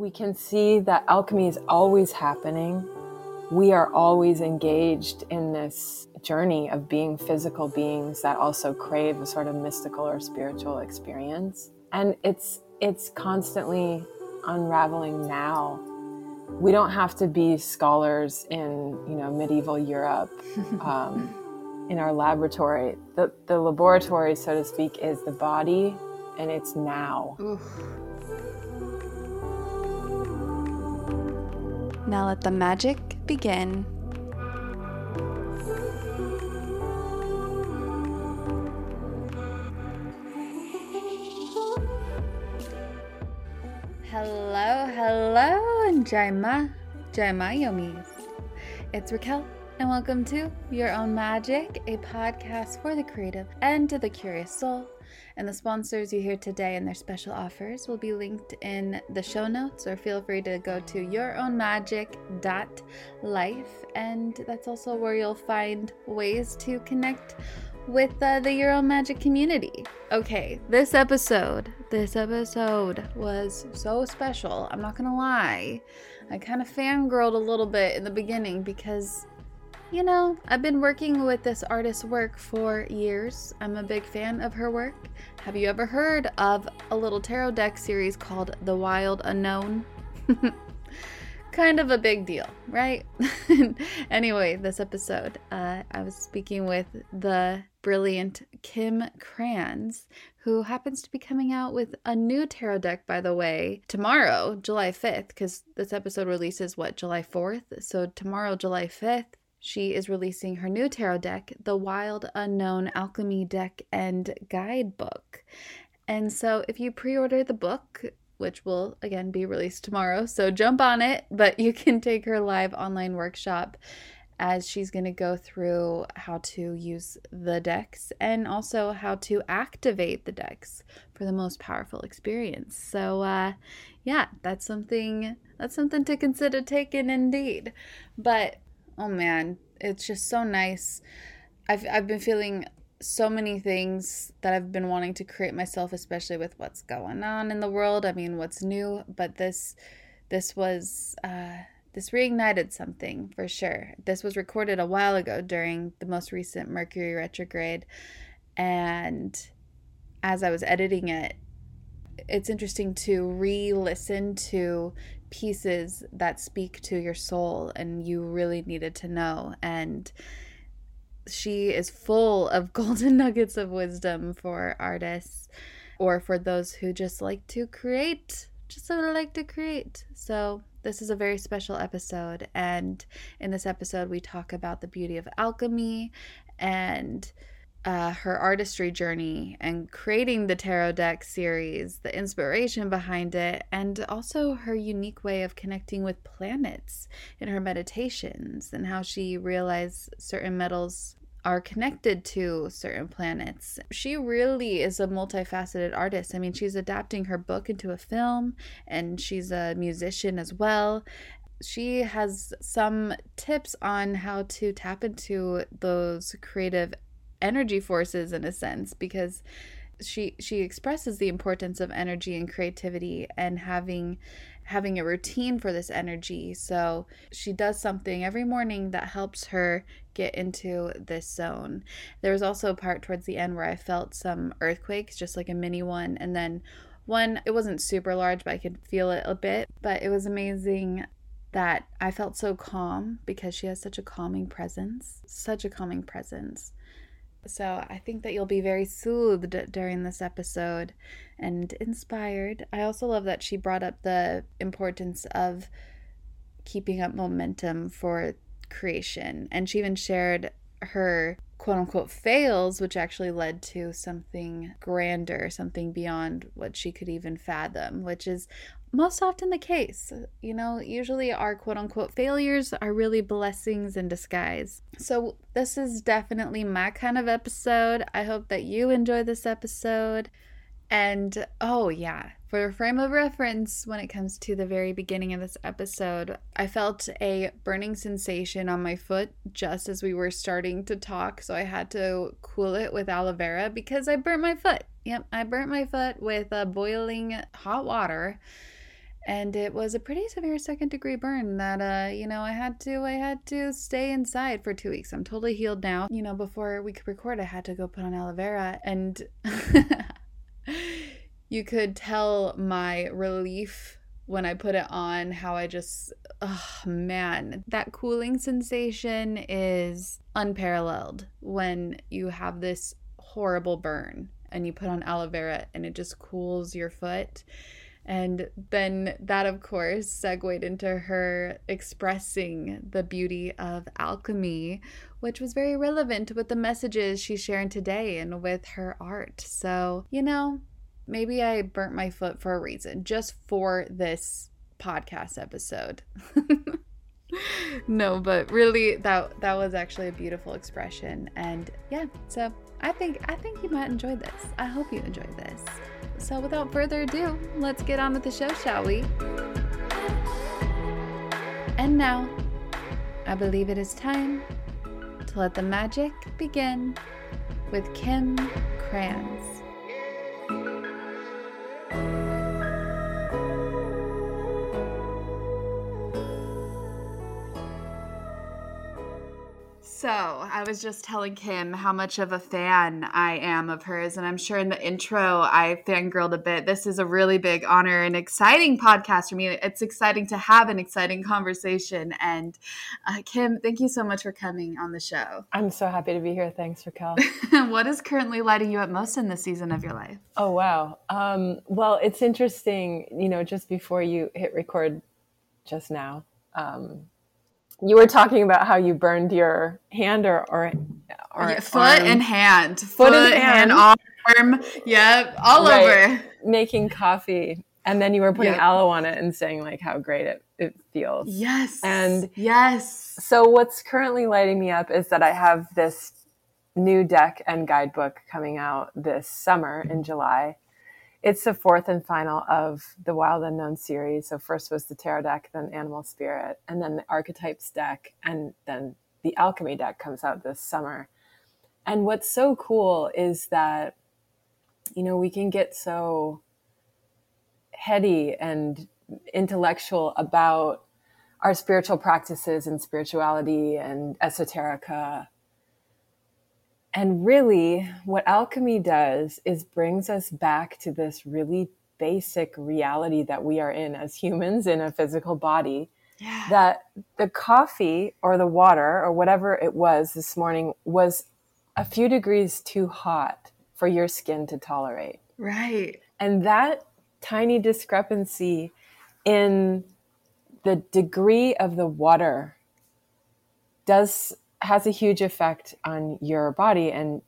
we can see that alchemy is always happening. We are always engaged in this journey of being physical beings that also crave a sort of mystical or spiritual experience. And it's it's constantly unraveling now. We don't have to be scholars in, you know, medieval Europe. Um, in our laboratory. The, the laboratory, so to speak, is the body, and it's now. Oof. Now let the magic begin. Hello, hello, and Jaima, Jaima Yomis. It's Raquel, and welcome to Your Own Magic, a podcast for the creative and to the curious soul. And the sponsors you hear today and their special offers will be linked in the show notes, or feel free to go to yourownmagic.life. And that's also where you'll find ways to connect with uh, the Your Own Magic community. Okay, this episode, this episode was so special. I'm not gonna lie. I kind of fangirled a little bit in the beginning because you know, I've been working with this artist's work for years. I'm a big fan of her work. Have you ever heard of a little tarot deck series called The Wild Unknown? kind of a big deal, right? anyway, this episode, uh, I was speaking with the brilliant Kim Krans, who happens to be coming out with a new tarot deck, by the way, tomorrow, July 5th, because this episode releases what, July 4th? So, tomorrow, July 5th, she is releasing her new tarot deck, the Wild Unknown Alchemy Deck and Guidebook. And so, if you pre order the book, which will again be released tomorrow, so jump on it, but you can take her live online workshop as she's going to go through how to use the decks and also how to activate the decks for the most powerful experience. So uh yeah, that's something that's something to consider taking indeed. But oh man, it's just so nice. I've I've been feeling so many things that I've been wanting to create myself, especially with what's going on in the world. I mean, what's new, but this this was uh, this reignited something for sure. This was recorded a while ago during the most recent Mercury retrograde, and as I was editing it, it's interesting to re-listen to pieces that speak to your soul and you really needed to know. And she is full of golden nuggets of wisdom for artists or for those who just like to create, just sort of like to create. So, this is a very special episode. And in this episode, we talk about the beauty of alchemy and uh, her artistry journey and creating the tarot deck series, the inspiration behind it, and also her unique way of connecting with planets in her meditations and how she realized certain metals are connected to certain planets. She really is a multifaceted artist. I mean, she's adapting her book into a film and she's a musician as well she has some tips on how to tap into those creative energy forces in a sense because she she expresses the importance of energy and creativity and having having a routine for this energy. So she does something every morning that helps her get into this zone. There was also a part towards the end where i felt some earthquakes just like a mini one and then one it wasn't super large but i could feel it a bit but it was amazing that i felt so calm because she has such a calming presence such a calming presence so I think that you'll be very soothed during this episode and inspired. I also love that she brought up the importance of keeping up momentum for creation. And she even shared her quote unquote fails, which actually led to something grander, something beyond what she could even fathom, which is most often the case. You know, usually our quote unquote failures are really blessings in disguise. So, this is definitely my kind of episode. I hope that you enjoy this episode. And oh, yeah, for a frame of reference, when it comes to the very beginning of this episode, I felt a burning sensation on my foot just as we were starting to talk. So I had to cool it with aloe vera because I burnt my foot. Yep, I burnt my foot with uh, boiling hot water and it was a pretty severe second degree burn that uh you know i had to i had to stay inside for two weeks i'm totally healed now you know before we could record i had to go put on aloe vera and you could tell my relief when I put it on, how I just, oh man, that cooling sensation is unparalleled when you have this horrible burn and you put on aloe vera and it just cools your foot. And then that, of course, segued into her expressing the beauty of alchemy, which was very relevant with the messages she's sharing today and with her art. So, you know, maybe I burnt my foot for a reason, just for this podcast episode. no, but really that that was actually a beautiful expression and yeah, so I think I think you might enjoy this. I hope you enjoy this. So without further ado, let's get on with the show, shall we? And now, I believe it is time to let the magic begin with Kim Krans. So, I was just telling Kim how much of a fan I am of hers, and I'm sure in the intro I fangirled a bit. This is a really big honor and exciting podcast for me. It's exciting to have an exciting conversation. And uh, Kim, thank you so much for coming on the show. I'm so happy to be here. Thanks, Raquel. what is currently lighting you up most in this season of your life? Oh, wow. Um, well, it's interesting, you know, just before you hit record just now. Um, you were talking about how you burned your hand or or, or yeah, foot arm. and hand, foot, foot and hand, arm, yep, all right. over. Making coffee, and then you were putting yep. aloe on it and saying like how great it it feels. Yes, and yes. So what's currently lighting me up is that I have this new deck and guidebook coming out this summer in July it's the fourth and final of the Wild Unknown series. So first was the Tarot deck, then Animal Spirit, and then the Archetypes deck, and then the Alchemy deck comes out this summer. And what's so cool is that, you know, we can get so heady and intellectual about our spiritual practices and spirituality and esoterica and really, what alchemy does is brings us back to this really basic reality that we are in as humans in a physical body. Yeah. That the coffee or the water or whatever it was this morning was a few degrees too hot for your skin to tolerate. Right. And that tiny discrepancy in the degree of the water does has a huge effect on your body and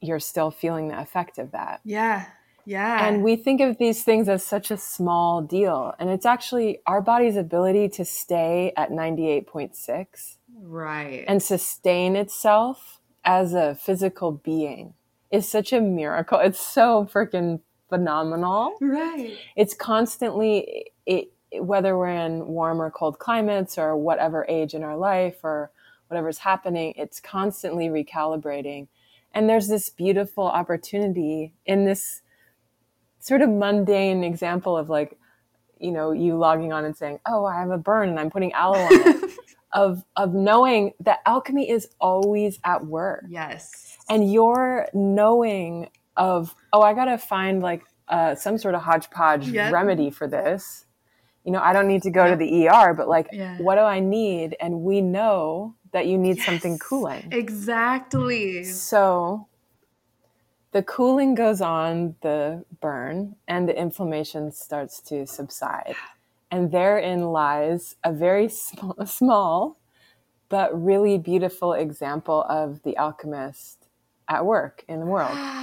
you're still feeling the effect of that. Yeah. Yeah. And we think of these things as such a small deal. And it's actually our body's ability to stay at 98.6. Right. And sustain itself as a physical being is such a miracle. It's so freaking phenomenal. Right. It's constantly, it, whether we're in warm or cold climates or whatever age in our life or whatever's happening, it's constantly recalibrating. And there's this beautiful opportunity in this sort of mundane example of like, you know, you logging on and saying, "Oh, I have a burn and I'm putting aloe on it." of of knowing that alchemy is always at work. Yes. And your knowing of, "Oh, I got to find like uh, some sort of hodgepodge yep. remedy for this." You know, I don't need to go to the ER, but like, yeah. what do I need? And we know that you need yes, something cooling. Exactly. So the cooling goes on the burn and the inflammation starts to subside. And therein lies a very small, small but really beautiful example of the alchemist at work in the world.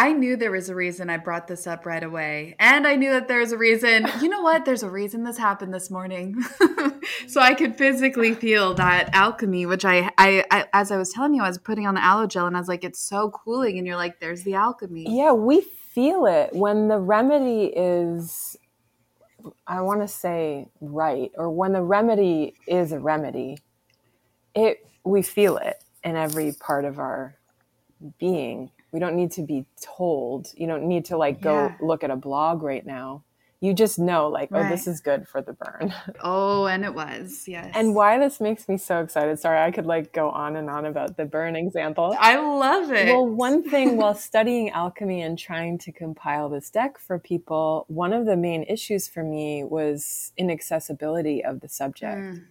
I knew there was a reason I brought this up right away. And I knew that there was a reason. You know what? There's a reason this happened this morning. so I could physically feel that alchemy, which I, I, I, as I was telling you, I was putting on the aloe gel and I was like, it's so cooling. And you're like, there's the alchemy. Yeah, we feel it when the remedy is, I want to say right, or when the remedy is a remedy, it, we feel it in every part of our being we don't need to be told. You don't need to like go yeah. look at a blog right now. You just know like oh this is good for the burn. Oh and it was. Yes. And why this makes me so excited sorry i could like go on and on about the burn example. I love it. Well one thing while studying alchemy and trying to compile this deck for people one of the main issues for me was inaccessibility of the subject. Mm.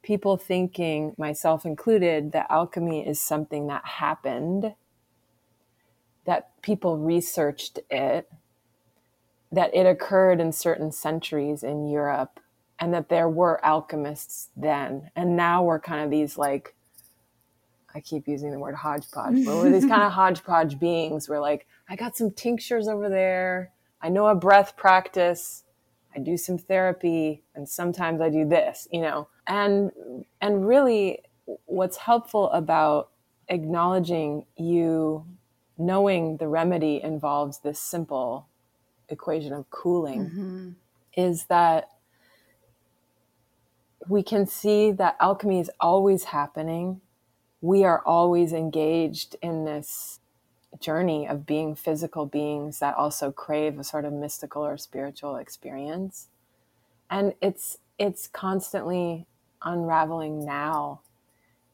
people thinking myself included that alchemy is something that happened that people researched it that it occurred in certain centuries in Europe and that there were alchemists then. And now we're kind of these like, I keep using the word hodgepodge, but we're these kind of hodgepodge beings. We're like, I got some tinctures over there. I know a breath practice. I do some therapy and sometimes I do this, you know. And and really what's helpful about acknowledging you knowing the remedy involves this simple equation of cooling mm-hmm. is that we can see that alchemy is always happening. We are always engaged in this journey of being physical beings that also crave a sort of mystical or spiritual experience. And it's it's constantly unraveling now.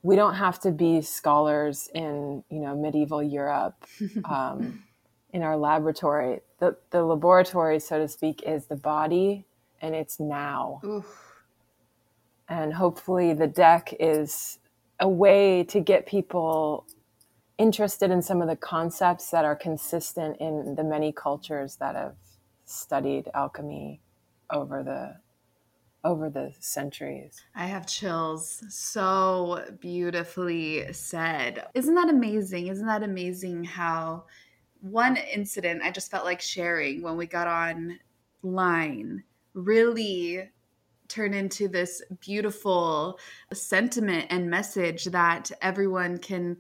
We don't have to be scholars in, you know, medieval Europe. Um, in our laboratory. The, the laboratory, so to speak, is the body and it's now. Oof. And hopefully, the deck is a way to get people interested in some of the concepts that are consistent in the many cultures that have studied alchemy over the over the centuries. I have chills. So beautifully said. Isn't that amazing? Isn't that amazing how one incident I just felt like sharing when we got online really turned into this beautiful sentiment and message that everyone can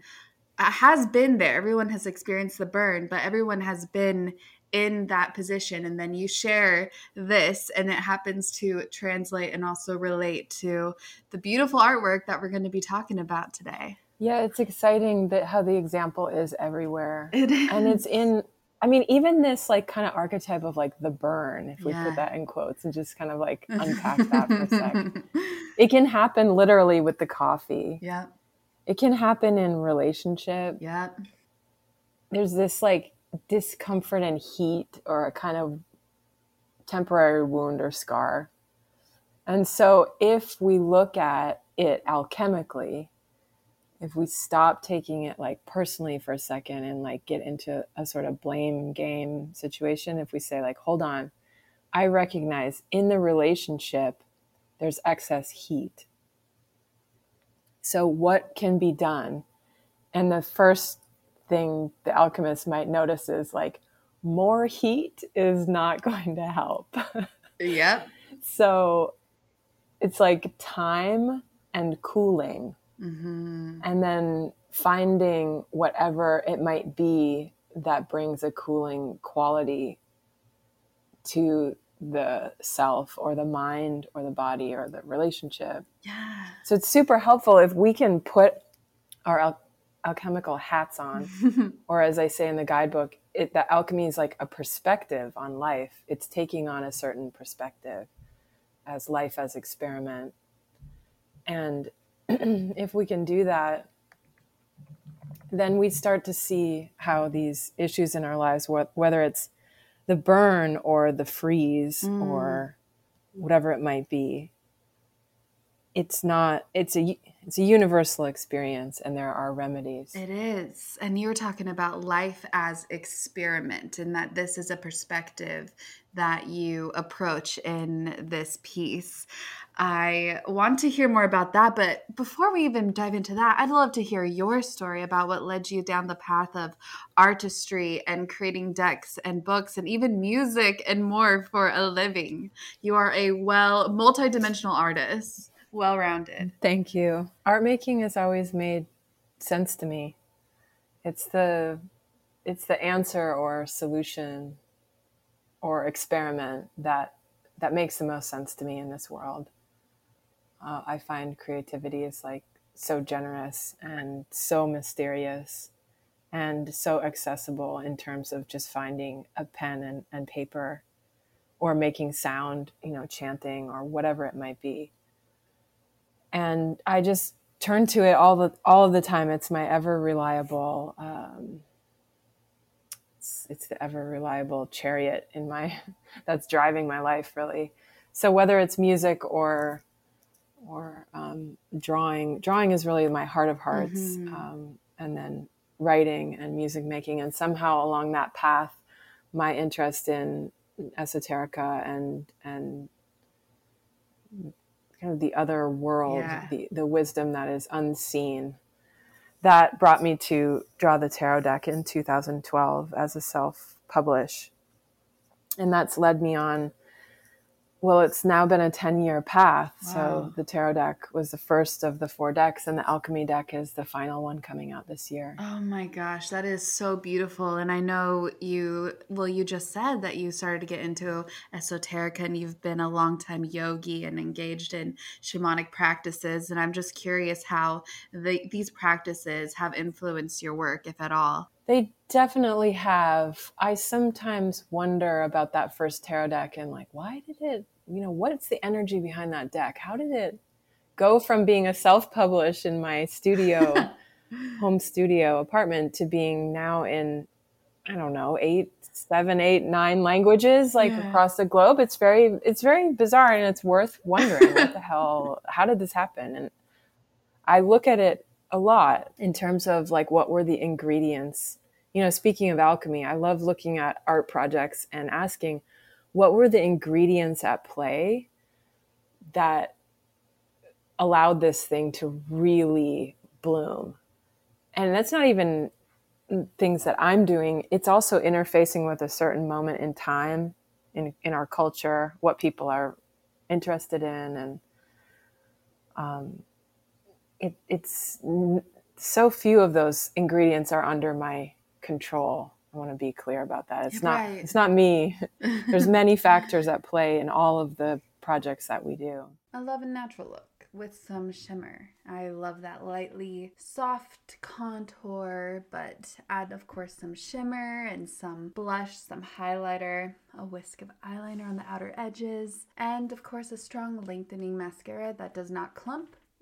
uh, has been there. Everyone has experienced the burn, but everyone has been in that position and then you share this and it happens to translate and also relate to the beautiful artwork that we're going to be talking about today. Yeah, it's exciting that how the example is everywhere. It is. And it's in I mean, even this like kind of archetype of like the burn, if we yeah. put that in quotes and just kind of like unpack that for a sec. It can happen literally with the coffee. Yeah. It can happen in relationship. Yeah. There's this like discomfort and heat or a kind of temporary wound or scar. And so if we look at it alchemically, if we stop taking it like personally for a second and like get into a sort of blame game situation, if we say, like, hold on, I recognize in the relationship there's excess heat. So, what can be done? And the first thing the alchemist might notice is like, more heat is not going to help. yep. So, it's like time and cooling Mm-hmm. And then finding whatever it might be that brings a cooling quality to the self or the mind or the body or the relationship. Yeah. So it's super helpful if we can put our alchemical hats on, or as I say in the guidebook, it, that alchemy is like a perspective on life. It's taking on a certain perspective as life as experiment. And if we can do that, then we start to see how these issues in our lives, whether it's the burn or the freeze mm. or whatever it might be, it's not it's a it's a universal experience and there are remedies. It is. And you were talking about life as experiment and that this is a perspective that you approach in this piece. I want to hear more about that but before we even dive into that i'd love to hear your story about what led you down the path of artistry and creating decks and books and even music and more for a living. You are a well multidimensional artist well rounded. Thank you. Art making has always made sense to me. It's the it's the answer or solution or experiment that that makes the most sense to me in this world. Uh, I find creativity is like so generous and so mysterious and so accessible in terms of just finding a pen and, and paper or making sound, you know, chanting or whatever it might be. And I just turn to it all the all of the time. It's my ever reliable. Um, it's, it's the ever reliable chariot in my that's driving my life really. So whether it's music or or um, drawing, drawing is really my heart of hearts, mm-hmm. um, and then writing and music making, and somehow along that path, my interest in esoterica and and kind of the other world, yeah. the, the wisdom that is unseen. That brought me to draw the tarot deck in 2012 as a self publish. And that's led me on well, it's now been a 10 year path. Wow. So the tarot deck was the first of the four decks, and the alchemy deck is the final one coming out this year. Oh my gosh, that is so beautiful. And I know you, well, you just said that you started to get into esoterica and you've been a long time yogi and engaged in shamanic practices. And I'm just curious how the, these practices have influenced your work, if at all. They definitely have. I sometimes wonder about that first tarot deck and like, why did it you know, what's the energy behind that deck? How did it go from being a self published in my studio, home studio apartment to being now in, I don't know, eight, seven, eight, nine languages like yeah. across the globe? It's very, it's very bizarre and it's worth wondering what the hell, how did this happen? And I look at it a lot in terms of like what were the ingredients. You know, speaking of alchemy, I love looking at art projects and asking, what were the ingredients at play that allowed this thing to really bloom? And that's not even things that i'm doing. It's also interfacing with a certain moment in time in, in our culture what people are interested in and um, it, it's so few of those ingredients are under my control I want to be clear about that. It's not right. it's not me. There's many factors at play in all of the projects that we do. I love a natural look with some shimmer. I love that lightly soft contour, but add of course some shimmer and some blush, some highlighter, a whisk of eyeliner on the outer edges, and of course a strong lengthening mascara that does not clump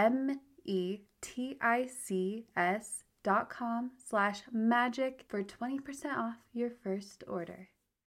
M-E-T-I-C-S dot com slash magic for 20% off your first order.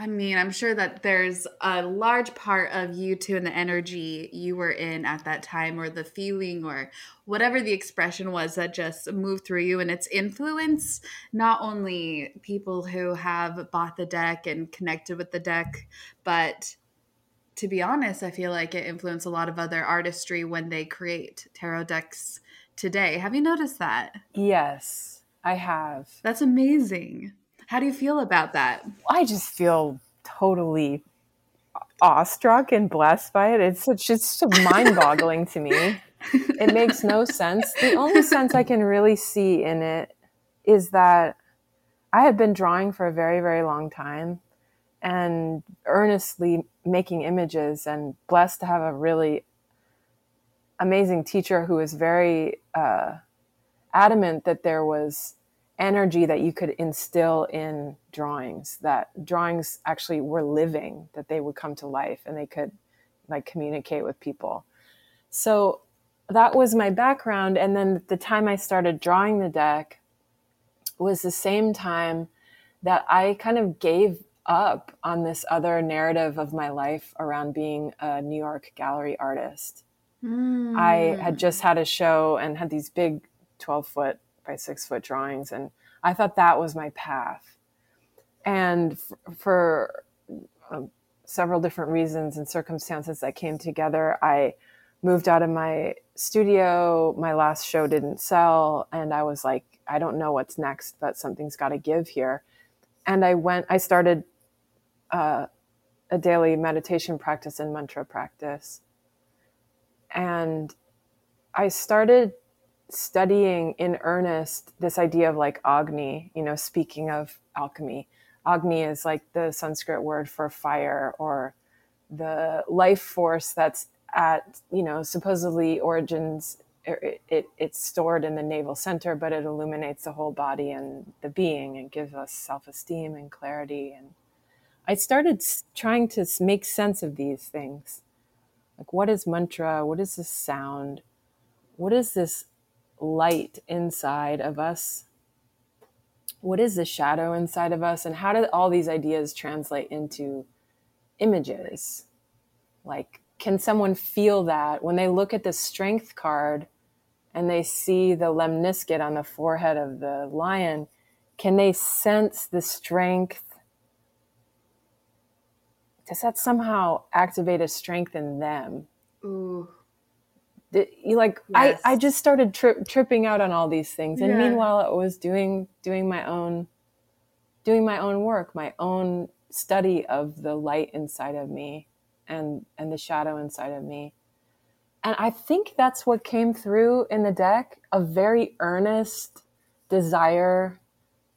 I mean, I'm sure that there's a large part of you two and the energy you were in at that time, or the feeling, or whatever the expression was that just moved through you. And it's influence not only people who have bought the deck and connected with the deck, but to be honest, I feel like it influenced a lot of other artistry when they create tarot decks today. Have you noticed that? Yes, I have. That's amazing. How do you feel about that? I just feel totally awestruck and blessed by it. It's such it's mind boggling to me. It makes no sense. The only sense I can really see in it is that I had been drawing for a very, very long time and earnestly making images and blessed to have a really amazing teacher who was very uh, adamant that there was energy that you could instill in drawings that drawings actually were living that they would come to life and they could like communicate with people so that was my background and then the time i started drawing the deck was the same time that i kind of gave up on this other narrative of my life around being a new york gallery artist mm. i had just had a show and had these big 12 foot by six foot drawings. And I thought that was my path. And f- for um, several different reasons and circumstances that came together, I moved out of my studio. My last show didn't sell. And I was like, I don't know what's next, but something's got to give here. And I went, I started uh, a daily meditation practice and mantra practice. And I started studying in earnest this idea of like Agni, you know, speaking of alchemy. Agni is like the Sanskrit word for fire or the life force that's at, you know, supposedly origins. Er, it, it, it's stored in the navel center, but it illuminates the whole body and the being and gives us self esteem and clarity. And I started trying to make sense of these things. Like, what is mantra? What is this sound? What is this light inside of us? What is the shadow inside of us? And how do all these ideas translate into images? Like, can someone feel that when they look at the strength card and they see the lemniscate on the forehead of the lion? Can they sense the strength? Does that somehow activate a strength in them? Ooh like yes. I, I just started tri- tripping out on all these things and yeah. meanwhile i was doing doing my own doing my own work my own study of the light inside of me and and the shadow inside of me and i think that's what came through in the deck a very earnest desire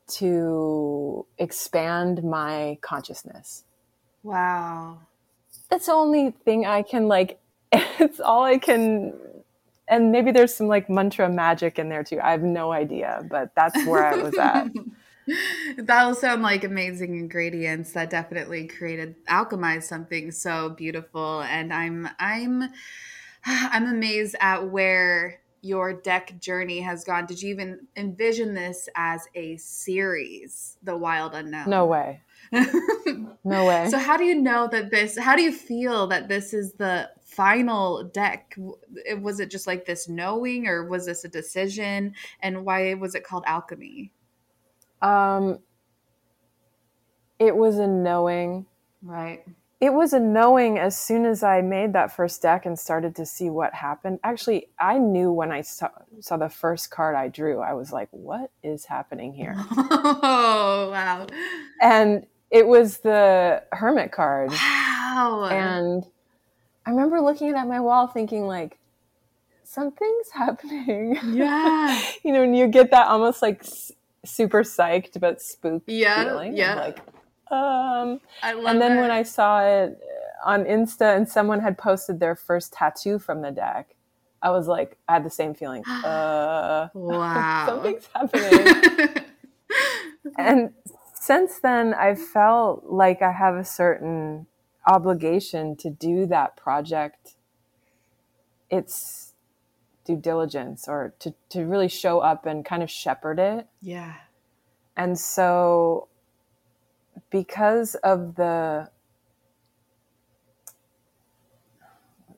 to expand my consciousness wow that's the only thing i can like it's all I can and maybe there's some like mantra magic in there too. I have no idea, but that's where I was at. That'll sound like amazing ingredients that definitely created alchemized something so beautiful and I'm I'm I'm amazed at where your deck journey has gone. Did you even envision this as a series, The Wild Unknown? No way. no way. So how do you know that this how do you feel that this is the final deck was it just like this knowing or was this a decision? And why was it called alchemy? Um it was a knowing. Right. It was a knowing as soon as i made that first deck and started to see what happened. Actually i knew when i saw, saw the first card i drew i was like what is happening here? Oh wow. And it was the hermit card. Wow. And I remember looking at my wall thinking like something's happening. Yeah. you know, and you get that almost like s- super psyched but spooked yeah, feeling. Yeah. Like, um, I love and then it. when I saw it on Insta and someone had posted their first tattoo from the deck, I was like, I had the same feeling. Uh, wow. something's happening. and since then, I've felt like I have a certain obligation to do that project. It's due diligence or to, to really show up and kind of shepherd it. yeah. And so, because of the,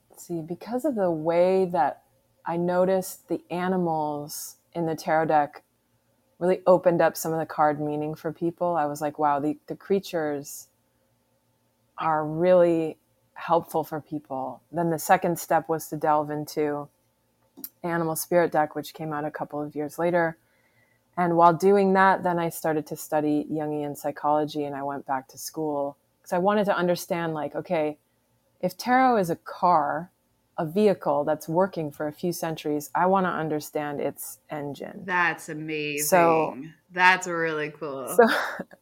let's see, because of the way that I noticed the animals in the tarot deck really opened up some of the card meaning for people, I was like, wow, the, the creatures are really helpful for people. Then the second step was to delve into Animal Spirit deck, which came out a couple of years later. And while doing that, then I started to study Jungian psychology and I went back to school because I wanted to understand like, okay, if tarot is a car, a vehicle that's working for a few centuries, I want to understand its engine. That's amazing. So- That's really cool. So,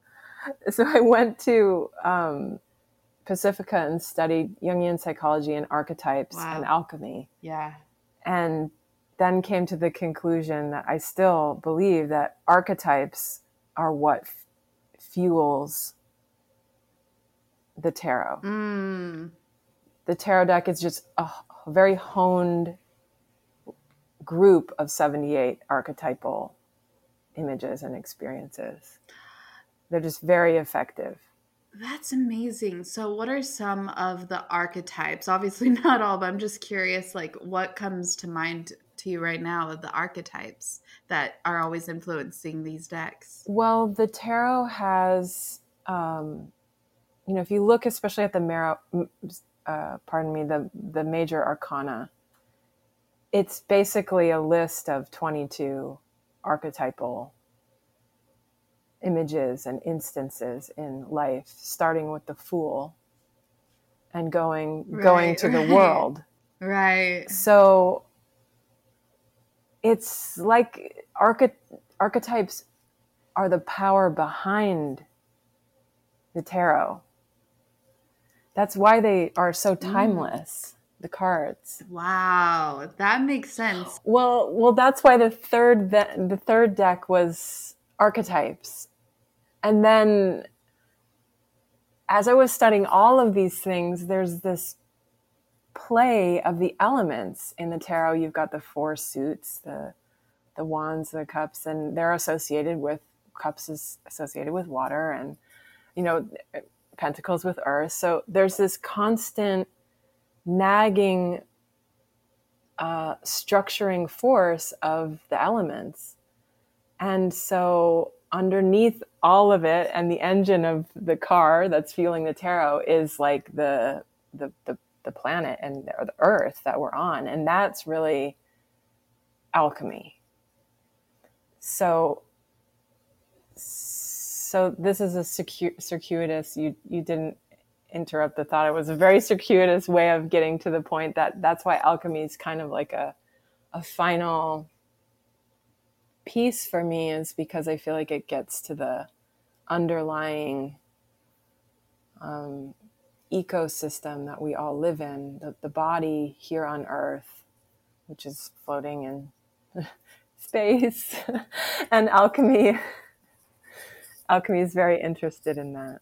so I went to um, Pacifica and studied Jungian psychology and archetypes Wow. and alchemy. yeah. and then came to the conclusion that I still believe that archetypes are what f- fuels the tarot. Mm. The tarot deck is just a, a very honed group of 78 archetypal images and experiences. They're just very effective. That's amazing. So, what are some of the archetypes? Obviously, not all, but I'm just curious, like, what comes to mind to you right now of the archetypes that are always influencing these decks? Well, the tarot has, um, you know, if you look especially at the marrow, uh, pardon me, the the major arcana, it's basically a list of twenty two archetypal images and instances in life, starting with the fool and going going Right, to the world. Right. So it's like arche- archetypes are the power behind the tarot. That's why they are so mm. timeless, the cards. Wow. That makes sense. Well, well that's why the third the, the third deck was archetypes. And then as I was studying all of these things, there's this play of the elements in the tarot. You've got the four suits, the the wands, the cups, and they're associated with cups is associated with water, and you know pentacles with earth. So there's this constant nagging, uh, structuring force of the elements, and so underneath all of it, and the engine of the car that's fueling the tarot is like the the the the planet and or the earth that we're on. And that's really alchemy. So so this is a circu- circuitous you you didn't interrupt the thought. It was a very circuitous way of getting to the point that that's why alchemy is kind of like a a final piece for me is because i feel like it gets to the underlying um, ecosystem that we all live in, the, the body here on Earth, which is floating in space, and alchemy. Alchemy is very interested in that.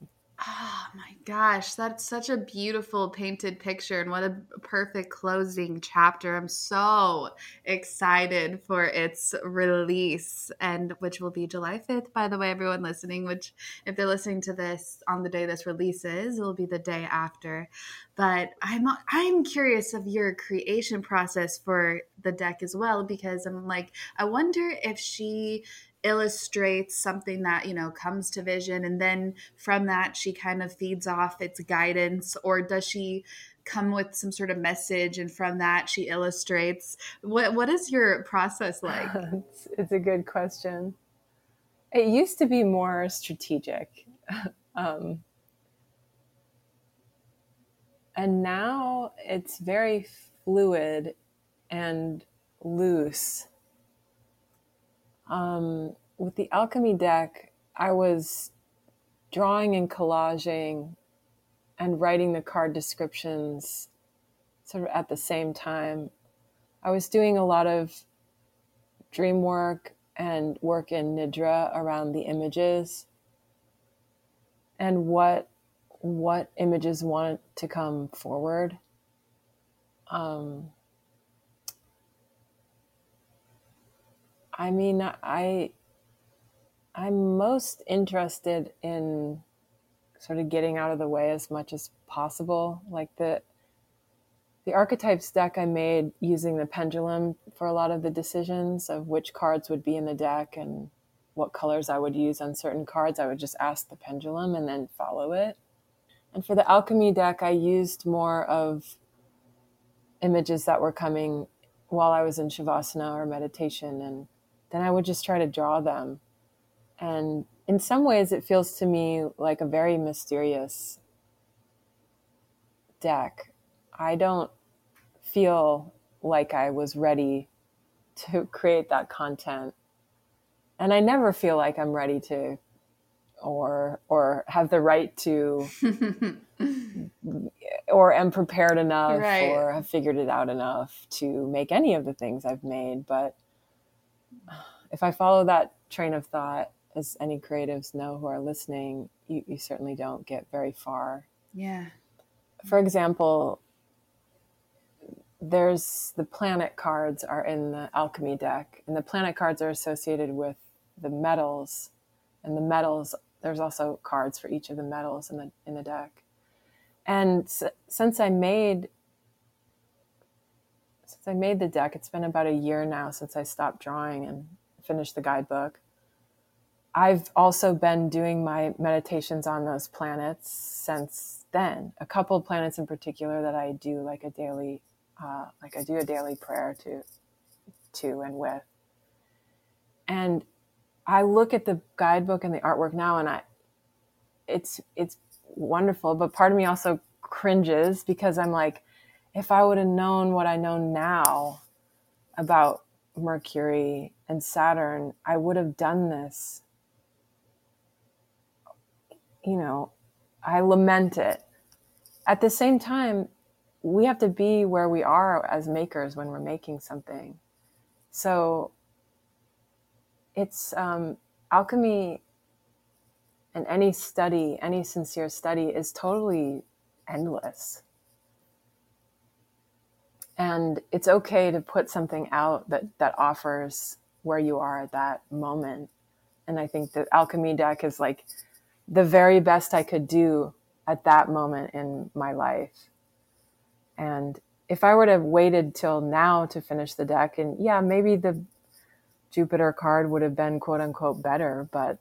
Oh my gosh, that's such a beautiful painted picture and what a perfect closing chapter. I'm so excited for its release and which will be July 5th by the way everyone listening, which if they're listening to this on the day this releases, it'll be the day after. But I'm I'm curious of your creation process for the deck as well because I'm like I wonder if she illustrates something that you know comes to vision and then from that she kind of feeds off its guidance or does she come with some sort of message and from that she illustrates what what is your process like it's, it's a good question. It used to be more strategic. um, and now it's very fluid and loose. Um, with the alchemy deck, I was drawing and collaging and writing the card descriptions sort of at the same time. I was doing a lot of dream work and work in Nidra around the images and what what images want to come forward. Um, I mean, I I'm most interested in sort of getting out of the way as much as possible. Like the the archetypes deck I made using the pendulum for a lot of the decisions of which cards would be in the deck and what colors I would use on certain cards. I would just ask the pendulum and then follow it. And for the alchemy deck, I used more of images that were coming while I was in shavasana or meditation. And then I would just try to draw them. And in some ways, it feels to me like a very mysterious deck. I don't feel like I was ready to create that content. And I never feel like I'm ready to or or have the right to or am prepared enough right. or have figured it out enough to make any of the things I've made but if I follow that train of thought as any creatives know who are listening you, you certainly don't get very far yeah for example there's the planet cards are in the alchemy deck and the planet cards are associated with the metals and the metals there's also cards for each of the metals in the in the deck. And s- since I made since I made the deck, it's been about a year now since I stopped drawing and finished the guidebook. I've also been doing my meditations on those planets since then. A couple planets in particular that I do like a daily, uh, like I do a daily prayer to, to and with. And I look at the guidebook and the artwork now and I it's it's wonderful, but part of me also cringes because I'm like if I would have known what I know now about Mercury and Saturn, I would have done this. You know, I lament it. At the same time, we have to be where we are as makers when we're making something. So it's um, alchemy and any study, any sincere study is totally endless. And it's okay to put something out that, that offers where you are at that moment. And I think the alchemy deck is like the very best I could do at that moment in my life. And if I were to have waited till now to finish the deck, and yeah, maybe the Jupiter card would have been quote unquote better, but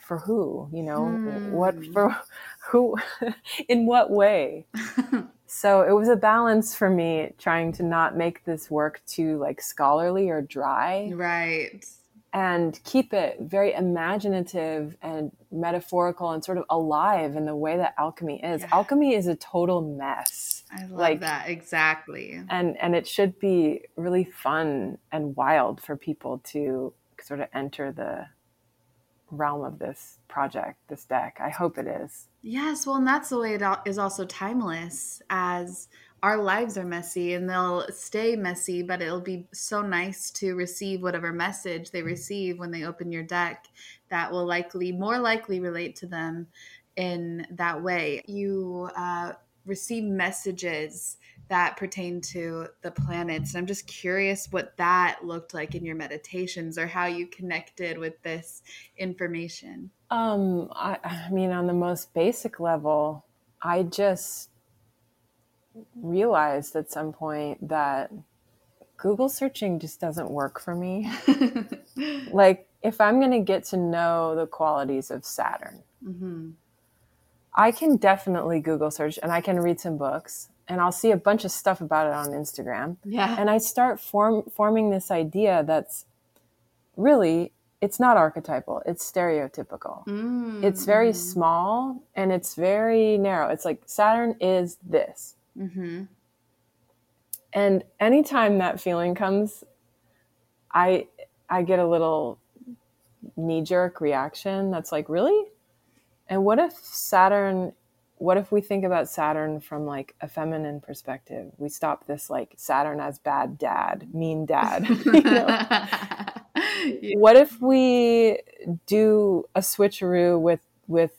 for who? You know, hmm. what for who? in what way? so it was a balance for me trying to not make this work too like scholarly or dry. Right and keep it very imaginative and metaphorical and sort of alive in the way that alchemy is. Yeah. Alchemy is a total mess. I love like, that exactly. And and it should be really fun and wild for people to sort of enter the realm of this project, this deck. I hope it is. Yes, well, and that's the way it is also timeless as our lives are messy and they'll stay messy, but it'll be so nice to receive whatever message they receive when they open your deck that will likely, more likely, relate to them in that way. You uh, receive messages that pertain to the planets. And I'm just curious what that looked like in your meditations or how you connected with this information. Um, I, I mean, on the most basic level, I just realized at some point that Google searching just doesn't work for me. like, if I'm going to get to know the qualities of Saturn, mm-hmm. I can definitely Google search and I can read some books and I'll see a bunch of stuff about it on Instagram. Yeah. And I start form, forming this idea that's really, it's not archetypal, it's stereotypical. Mm. It's very small and it's very narrow. It's like Saturn is this. Mm-hmm. And anytime that feeling comes, I I get a little knee jerk reaction that's like, really? And what if Saturn what if we think about Saturn from like a feminine perspective? We stop this like Saturn as bad dad, mean dad. you know? yeah. What if we do a switcheroo with with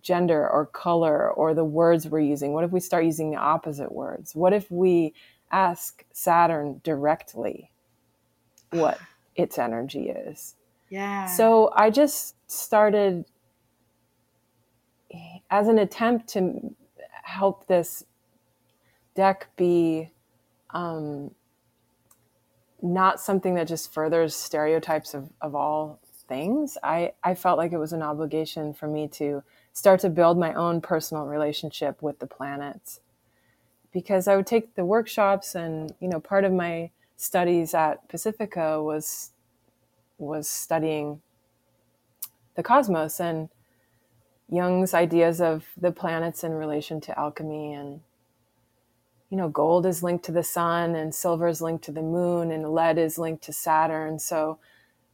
gender or color or the words we're using? What if we start using the opposite words? What if we ask Saturn directly what its energy is? Yeah. So I just started as an attempt to help this deck be um, not something that just furthers stereotypes of, of all things, I, I felt like it was an obligation for me to start to build my own personal relationship with the planets. Because I would take the workshops and, you know, part of my studies at Pacifica was was studying the cosmos and Jung's ideas of the planets in relation to alchemy and you know gold is linked to the sun and silver is linked to the moon and lead is linked to Saturn. So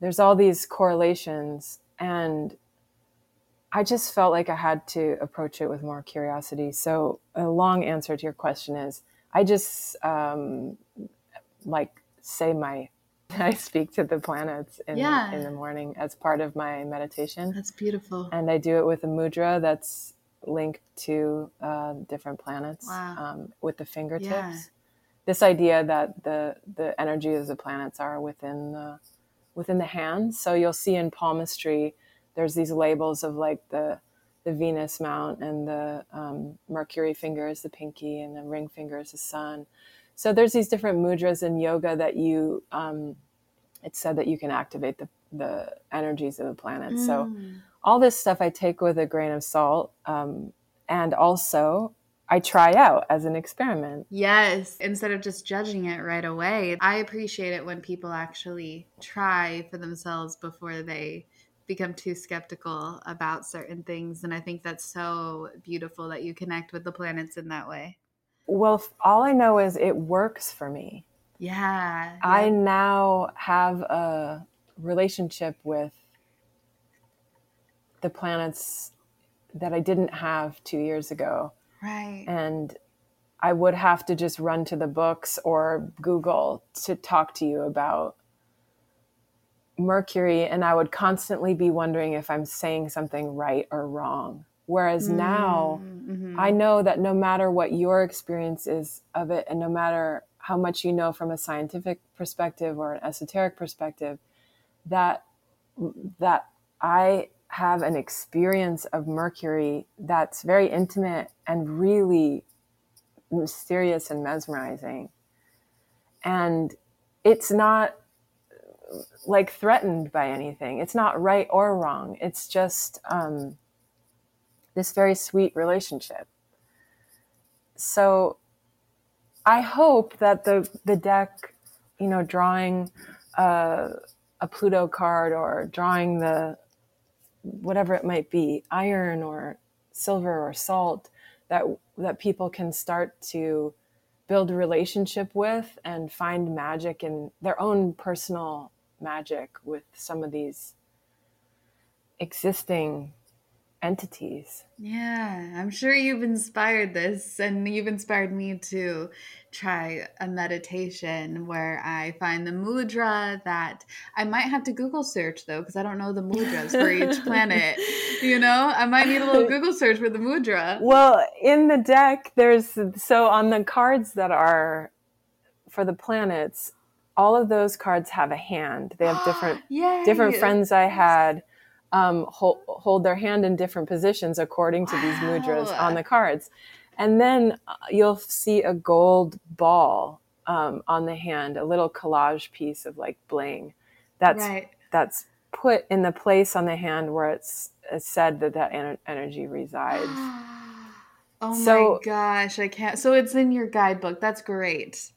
there's all these correlations. And I just felt like I had to approach it with more curiosity. So a long answer to your question is I just um, like say my I speak to the planets in, yeah. in the morning as part of my meditation. That's beautiful. And I do it with a mudra that's linked to uh, different planets wow. um, with the fingertips. Yeah. This idea that the the energy of the planets are within the within the hands. So you'll see in palmistry, there's these labels of like the the Venus mount and the um, Mercury finger is the pinky and the ring finger is the sun. So there's these different mudras in yoga that you, um, it's said that you can activate the, the energies of the planet. Mm. So all this stuff I take with a grain of salt. Um, and also I try out as an experiment. Yes, instead of just judging it right away. I appreciate it when people actually try for themselves before they become too skeptical about certain things. And I think that's so beautiful that you connect with the planets in that way. Well, all I know is it works for me. Yeah, yeah. I now have a relationship with the planets that I didn't have two years ago. Right. And I would have to just run to the books or Google to talk to you about Mercury. And I would constantly be wondering if I'm saying something right or wrong. Whereas mm, now mm-hmm. I know that no matter what your experience is of it, and no matter how much you know from a scientific perspective or an esoteric perspective, that that I have an experience of Mercury that's very intimate and really mysterious and mesmerizing. And it's not like threatened by anything. It's not right or wrong. It's just um, this very sweet relationship. So I hope that the the deck, you know, drawing uh, a Pluto card or drawing the whatever it might be, iron or silver or salt, that that people can start to build a relationship with and find magic in their own personal magic with some of these existing entities. Yeah, I'm sure you've inspired this and you've inspired me to try a meditation where I find the mudra that I might have to Google search though, because I don't know the mudras for each planet. You know, I might need a little Google search for the mudra. Well, in the deck, there's so on the cards that are for the planets, all of those cards have a hand. They have different different friends I had um, hold, hold, their hand in different positions according to wow. these mudras on the cards. And then uh, you'll see a gold ball um, on the hand, a little collage piece of like bling. That's right. that's put in the place on the hand where it's, it's said that that en- energy resides. oh so, my gosh, I can't. So it's in your guidebook. That's great.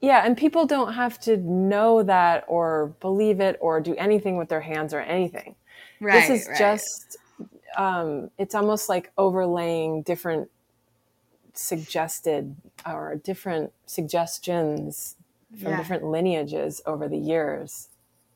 Yeah, and people don't have to know that or believe it or do anything with their hands or anything. Right, this is right. just um, it's almost like overlaying different suggested or different suggestions from yeah. different lineages over the years.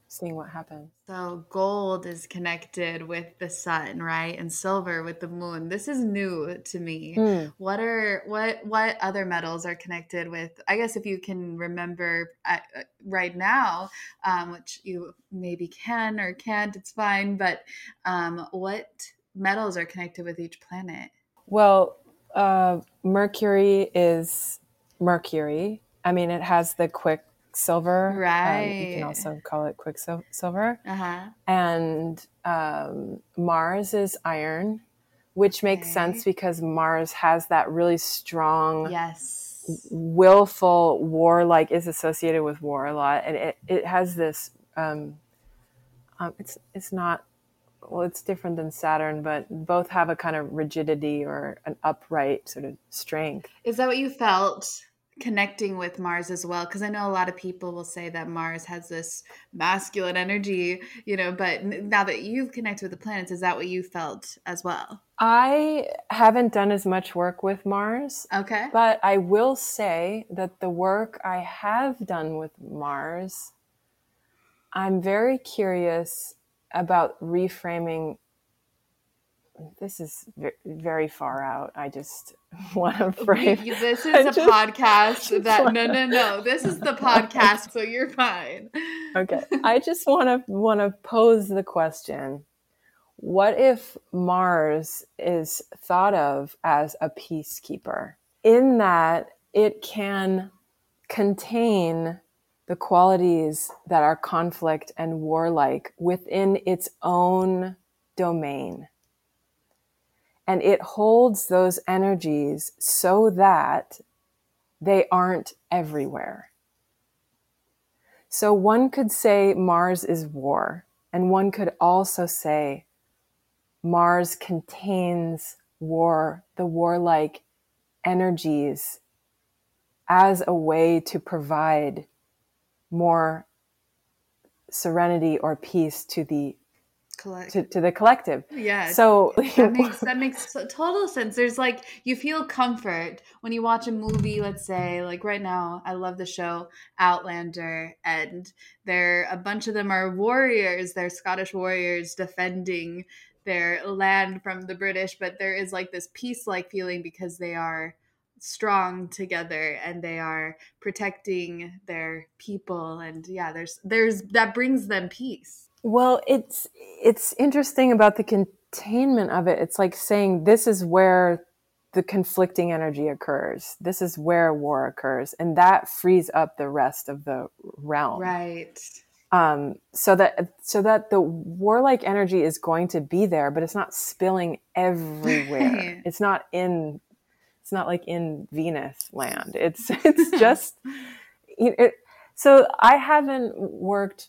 Seeing what happens. So gold is connected with the sun, right? And silver with the moon. This is new to me. Mm. What are what what other metals are connected with? I guess if you can remember at, uh, right now, um, which you maybe can or can't, it's fine. But um, what metals are connected with each planet? Well, uh, Mercury is Mercury. I mean, it has the quick silver. Right. Um, you can also call it quicksilver. Uh-huh. And um, Mars is iron, which makes okay. sense because Mars has that really strong, yes, willful war. Like is associated with war a lot, and it it has this. Um, um, it's it's not well, it's different than Saturn, but both have a kind of rigidity or an upright sort of strength. Is that what you felt connecting with Mars as well because I know a lot of people will say that Mars has this masculine energy, you know, but now that you've connected with the planets is that what you felt as well? I haven't done as much work with Mars. Okay. But I will say that the work I have done with Mars I'm very curious about reframing this is very far out. I just want to frame. This is I a just, podcast that no, no, no. This is the podcast, so you're fine. Okay, I just want to want to pose the question: What if Mars is thought of as a peacekeeper? In that it can contain the qualities that are conflict and warlike within its own domain and it holds those energies so that they aren't everywhere. So one could say Mars is war, and one could also say Mars contains war, the warlike energies, as a way to provide more serenity or peace to the Collect. To, to the collective. Oh, yeah. So that makes that makes total sense. There's like you feel comfort when you watch a movie. Let's say like right now, I love the show Outlander, and they're a bunch of them are warriors. They're Scottish warriors defending their land from the British, but there is like this peace-like feeling because they are strong together and they are protecting their people and yeah there's there's that brings them peace well, it's it's interesting about the containment of it. It's like saying this is where the conflicting energy occurs. This is where war occurs, and that frees up the rest of the realm. Right. Um, so that so that the warlike energy is going to be there, but it's not spilling everywhere. it's not in. It's not like in Venus land. It's it's just. It, so I haven't worked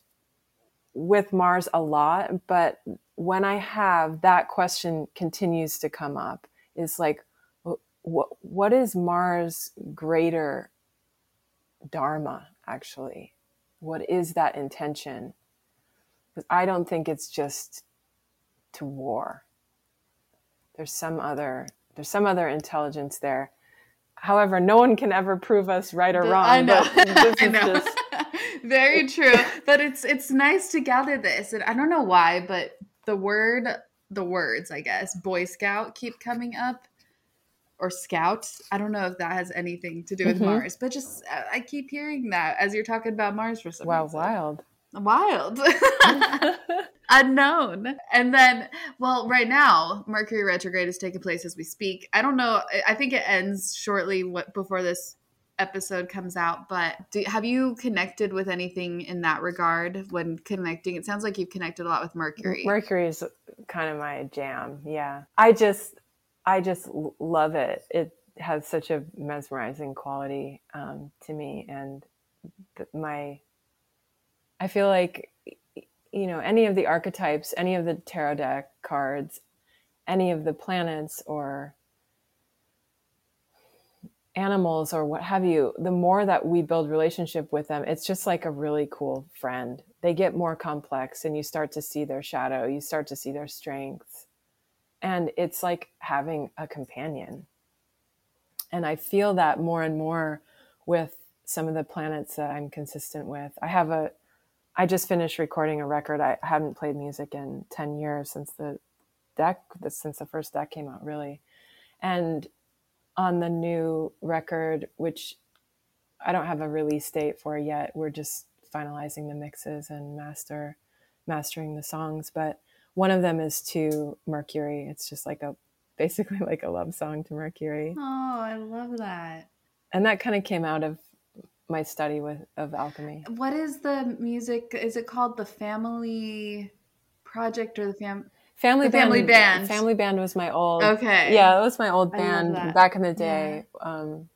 with Mars a lot, but when I have, that question continues to come up. Is like, what what is Mars' greater dharma actually? What is that intention? Because I don't think it's just to war. There's some other there's some other intelligence there. However, no one can ever prove us right or wrong. I know. I know. Just, very true. But it's it's nice to gather this. And I don't know why, but the word the words, I guess, Boy Scout keep coming up. Or scout. I don't know if that has anything to do with mm-hmm. Mars, but just I keep hearing that as you're talking about Mars for some wow, reason. wild. Wild. Unknown. And then, well, right now, Mercury retrograde is taking place as we speak. I don't know. I think it ends shortly before this episode comes out but do, have you connected with anything in that regard when connecting? It sounds like you've connected a lot with mercury. Mercury is kind of my jam yeah. I just i just love it. It has such a mesmerizing quality um, to me and my i feel like you know any of the archetypes any of the tarot deck cards any of the planets or animals or what have you, the more that we build relationship with them, it's just like a really cool friend. They get more complex and you start to see their shadow, you start to see their strengths. And it's like having a companion. And I feel that more and more with some of the planets that I'm consistent with. I have a I just finished recording a record. I hadn't played music in 10 years since the deck, since the first deck came out, really. And on the new record, which I don't have a release date for yet, we're just finalizing the mixes and master mastering the songs. But one of them is to Mercury. It's just like a basically like a love song to Mercury. Oh, I love that. And that kind of came out of my study with of alchemy. What is the music? Is it called the Family Project or the Fam? Family the band, Family Band. Family band was my old. Okay. Yeah, it was my old band back in the day. Um,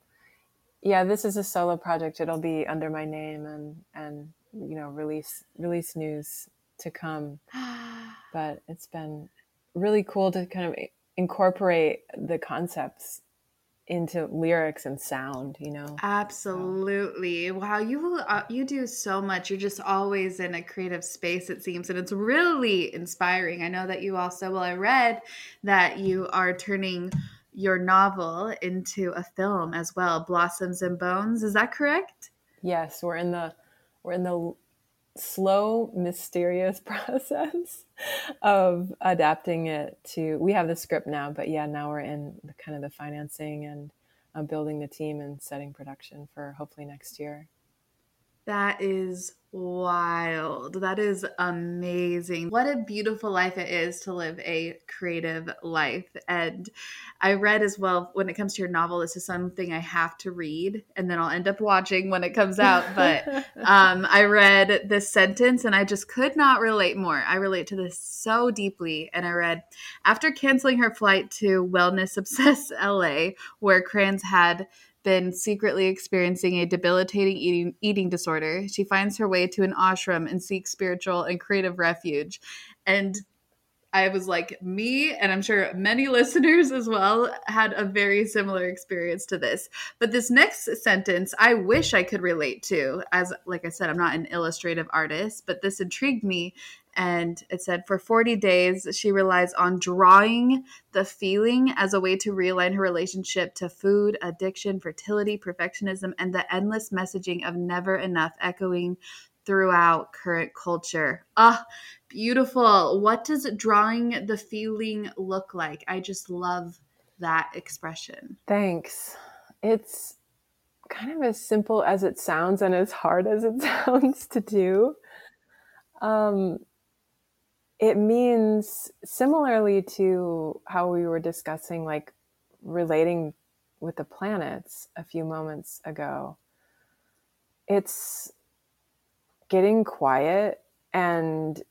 yeah, this is a solo project. It'll be under my name and and you know release release news to come. But it's been really cool to kind of incorporate the concepts into lyrics and sound. You know. Absolutely. Wow, you uh, you do so much. You're just always in a creative space it seems and it's really inspiring. I know that you also well I read that you are turning your novel into a film as well, Blossoms and Bones. Is that correct? Yes, we're in the we're in the slow, mysterious process of adapting it to. We have the script now, but yeah, now we're in the kind of the financing and uh, building the team and setting production for hopefully next year. That is wild. That is amazing. What a beautiful life it is to live a creative life. And I read as well when it comes to your novel, this is something I have to read and then I'll end up watching when it comes out. But um, I read this sentence and I just could not relate more. I relate to this so deeply. And I read after canceling her flight to Wellness Obsess LA, where Krans had been secretly experiencing a debilitating eating, eating disorder. She finds her way to an ashram and seeks spiritual and creative refuge. And I was like, me, and I'm sure many listeners as well had a very similar experience to this. But this next sentence, I wish I could relate to, as like I said, I'm not an illustrative artist, but this intrigued me. And it said, for 40 days, she relies on drawing the feeling as a way to realign her relationship to food, addiction, fertility, perfectionism, and the endless messaging of never enough echoing throughout current culture. Ah, beautiful. What does drawing the feeling look like? I just love that expression. Thanks. It's kind of as simple as it sounds and as hard as it sounds to do. Um, it means similarly to how we were discussing like relating with the planets a few moments ago it's getting quiet and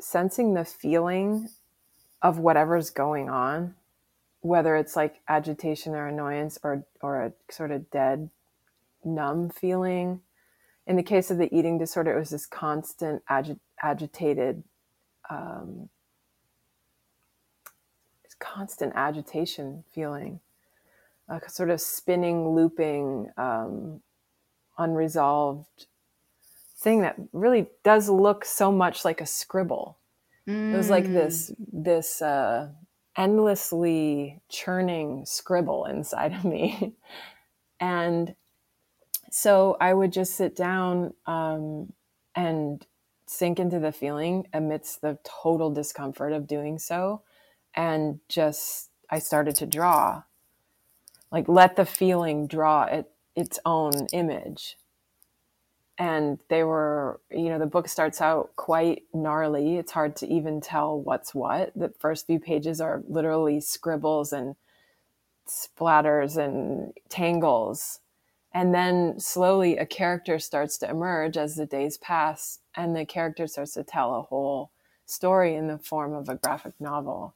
sensing the feeling of whatever's going on whether it's like agitation or annoyance or or a sort of dead numb feeling. In the case of the eating disorder it was this constant agi- agitated um, constant agitation feeling, a sort of spinning, looping, um, unresolved thing that really does look so much like a scribble. Mm. It was like this this uh, endlessly churning scribble inside of me, and so I would just sit down um, and sink into the feeling amidst the total discomfort of doing so and just i started to draw like let the feeling draw it, its own image and they were you know the book starts out quite gnarly. It's hard to even tell what's what. The first few pages are literally scribbles and splatters and tangles. And then slowly a character starts to emerge as the days pass and the character starts to tell a whole story in the form of a graphic novel.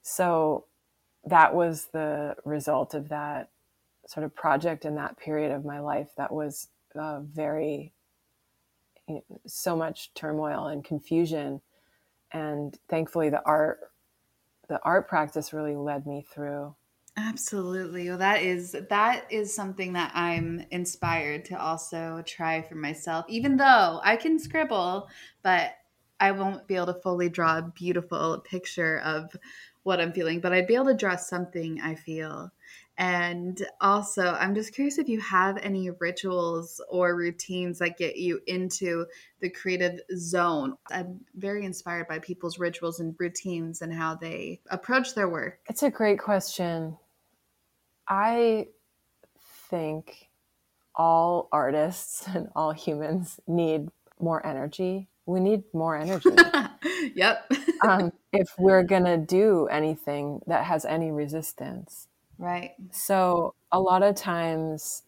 So that was the result of that sort of project in that period of my life that was uh, very know, so much turmoil and confusion and thankfully the art the art practice really led me through Absolutely. Well, that is that is something that I'm inspired to also try for myself. Even though I can scribble, but I won't be able to fully draw a beautiful picture of what I'm feeling, but I'd be able to draw something I feel. And also, I'm just curious if you have any rituals or routines that get you into the creative zone. I'm very inspired by people's rituals and routines and how they approach their work. It's a great question. I think all artists and all humans need more energy. We need more energy. yep. um, if we're going to do anything that has any resistance. Right. So a lot of times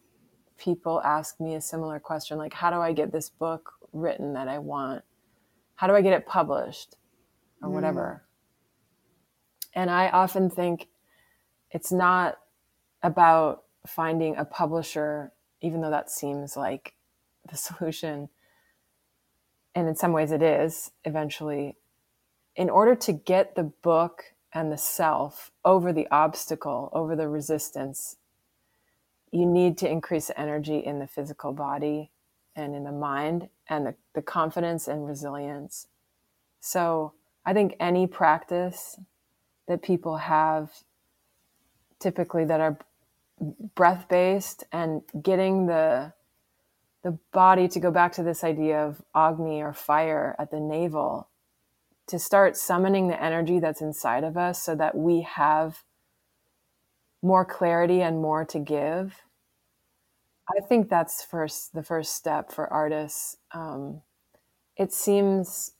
people ask me a similar question like, how do I get this book written that I want? How do I get it published or whatever? Mm. And I often think it's not about finding a publisher, even though that seems like the solution. And in some ways it is eventually. In order to get the book and the self over the obstacle, over the resistance, you need to increase energy in the physical body and in the mind and the, the confidence and resilience. So I think any practice that people have typically that are breath based and getting the the body to go back to this idea of agni or fire at the navel to start summoning the energy that's inside of us so that we have more clarity and more to give. I think that's first the first step for artists. Um, it seems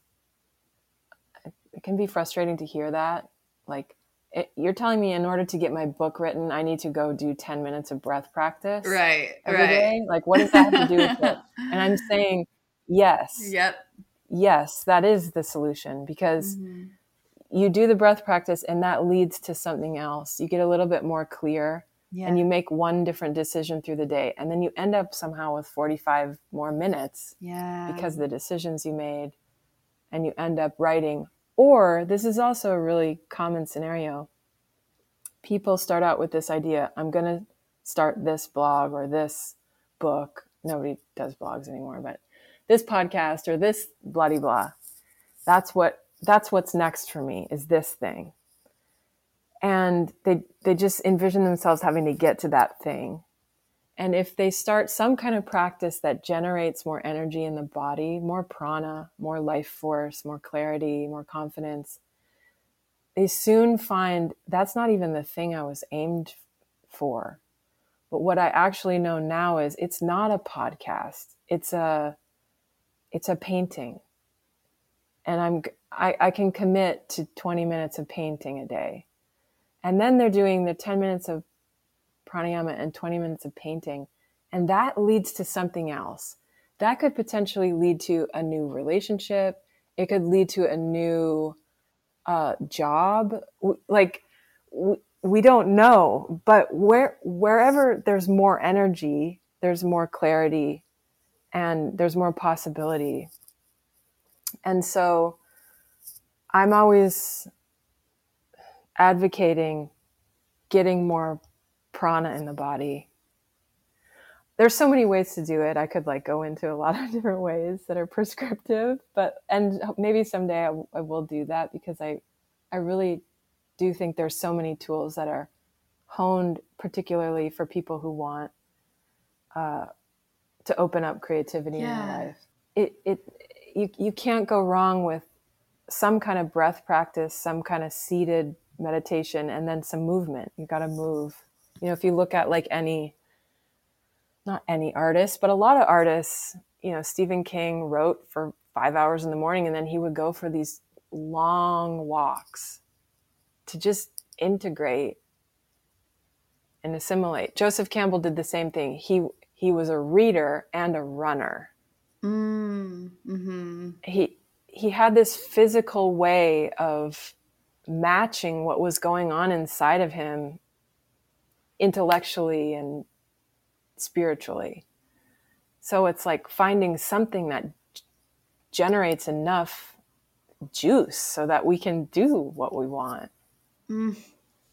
it can be frustrating to hear that. Like it, you're telling me in order to get my book written i need to go do 10 minutes of breath practice right every right. day. like what does that have to do with it? And i'm saying yes. Yep yes, that is the solution because mm-hmm. you do the breath practice and that leads to something else. You get a little bit more clear yeah. and you make one different decision through the day. And then you end up somehow with 45 more minutes yeah. because of the decisions you made and you end up writing. Or this is also a really common scenario. People start out with this idea I'm going to start this blog or this book. Nobody does blogs anymore, but this podcast or this bloody blah. That's what that's what's next for me is this thing. And they they just envision themselves having to get to that thing. And if they start some kind of practice that generates more energy in the body, more prana, more life force, more clarity, more confidence, they soon find that's not even the thing I was aimed for. But what I actually know now is it's not a podcast. It's a it's a painting. And i'm I, I, can commit to 20 minutes of painting a day. And then they're doing the 10 minutes of pranayama and 20 minutes of painting. And that leads to something else. That could potentially lead to a new relationship. It could lead to a new uh, job. Like we don't know. But where wherever there's more energy there's more clarity and there's more possibility. And so I'm always advocating getting more prana in the body. There's so many ways to do it. I could like go into a lot of different ways that are prescriptive, but and maybe someday I, will do that because I I really do think there's so many tools that are honed particularly for people who want uh, to open up creativity yeah. in your life. It it you you can't go wrong with some kind of breath practice, some kind of seated meditation, and then some movement. You got to move. You know, if you look at like any, not any artist, but a lot of artists, you know, Stephen King wrote for five hours in the morning, and then he would go for these long walks to just integrate and assimilate. Joseph Campbell did the same thing. He he was a reader and a runner. Mm, mm-hmm. He he had this physical way of matching what was going on inside of him intellectually and spiritually. So it's like finding something that generates enough juice so that we can do what we want. Mm,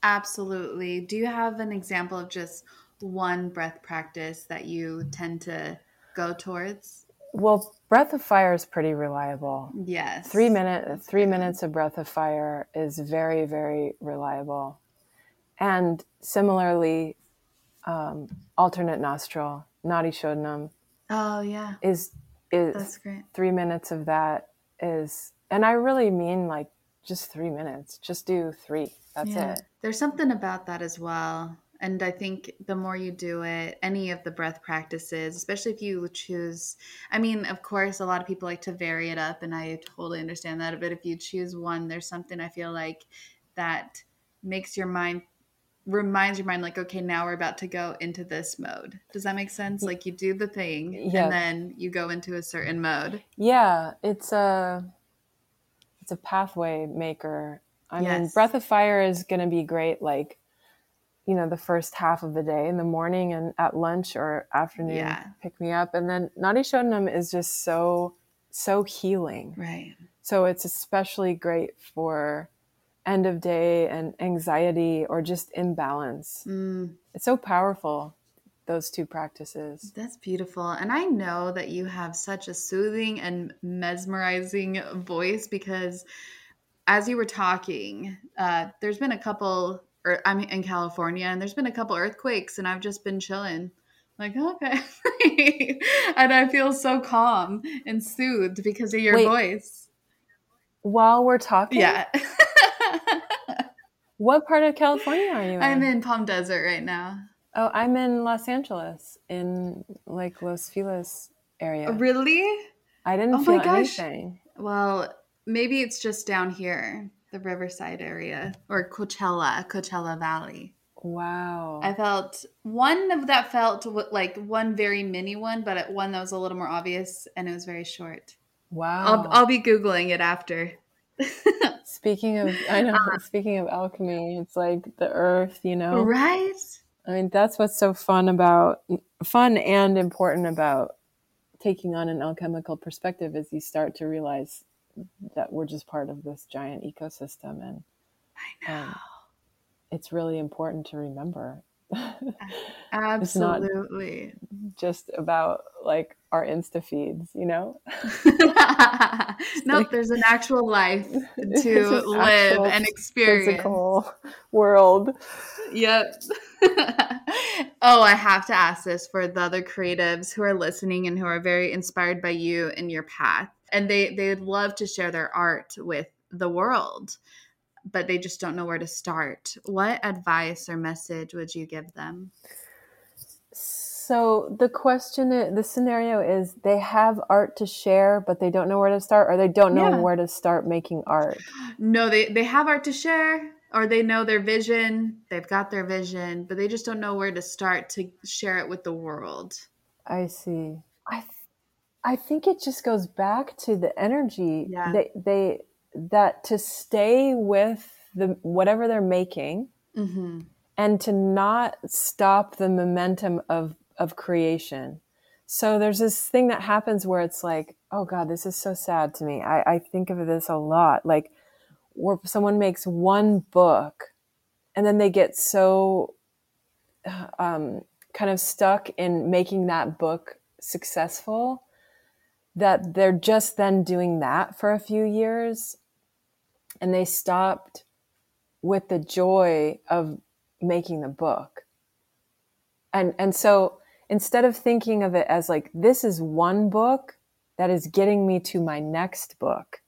absolutely. Do you have an example of just one breath practice that you tend to go towards? Well, breath of fire is pretty reliable. Yes. Three minute three minutes of breath of fire is very, very reliable. And similarly, um, alternate nostril, Nadi Shodhanam, Oh yeah, is is that's great. three minutes of that is, and I really mean like just three minutes. Just do three. That's Yeah. it. There's something about that as well. And I think the more you do it, any of the breath practices, especially if you choose, I mean, of course, a lot of people like to vary it up, and I totally understand that. But if you choose one, there's something I feel like that makes your mind, reminds your mind, like, okay, now we're about to go into this mode. Does that make sense? Like, you do the thing, Yeah. and then you go into a certain mode. Yeah, it's a it's a pathway maker. I mean, Breath of Fire is going to be great like you know, the first half of the day in the morning and at lunch or afternoon Yeah. pick me up and then Nadi Shodhanam is just so so healing. Right. So it's especially great for end of day and anxiety or just imbalance. Mm. It's so powerful those two practices. That's beautiful. And I know that you have such a soothing and mesmerizing voice because as you were talking, uh, there's been a couple, Er, or I'm in California, and there's been a couple earthquakes, and I've just been chilling. Like, okay. and I feel so calm and soothed because of your Wait. voice. While we're talking, Yeah. what part of California are you in? I'm in Palm Desert right now. Oh, I'm in Los Angeles, in like Los Feliz area. Oh, really? I didn't Oh my gosh. anything. Well, maybe it's just down here, the Riverside area or Coachella, Coachella Valley. Wow. I felt one of that felt like one very mini one, but one that was a little more obvious and it was very short. wow. I'll, I'll be Googling it after. speaking of, I know. Uh-huh. speaking of alchemy, it's like the earth. You know. Right? I mean, that's what's so fun about, fun and important about taking on an alchemical perspective is you start to realize that we're just part of this giant ecosystem, and I know. um, it's really important to remember. Absolutely. just about like our insta feeds, you know? nope, there's an actual life to live and experience. Physical world. Yep. oh, I have to ask this for the other creatives who are listening and who are very inspired by you and your path. And they they would love to share their art with the world, but they just don't know where to start. What advice or message would you give them? So the question, the scenario is they have art to share, but they don't know where to start, or they don't know Yeah. where to start making art. No, they they have art to share or they know their vision, they've got their vision, but they just don't know where to start to share it with the world. I see. I, I think it just goes back to the energy. Yeah. They, they, that to stay with the whatever they're making, Mm-hmm. and to not stop the momentum of of creation. So there's this thing that happens where it's like, oh God, this is so sad to me. I, I think of this a lot. Like where someone makes one book and then they get so um, kind of stuck in making that book successful that they're just then doing that for a few years and they stopped with the joy of making the book. And and so instead of thinking of it as like this is one book that is getting me to my next book,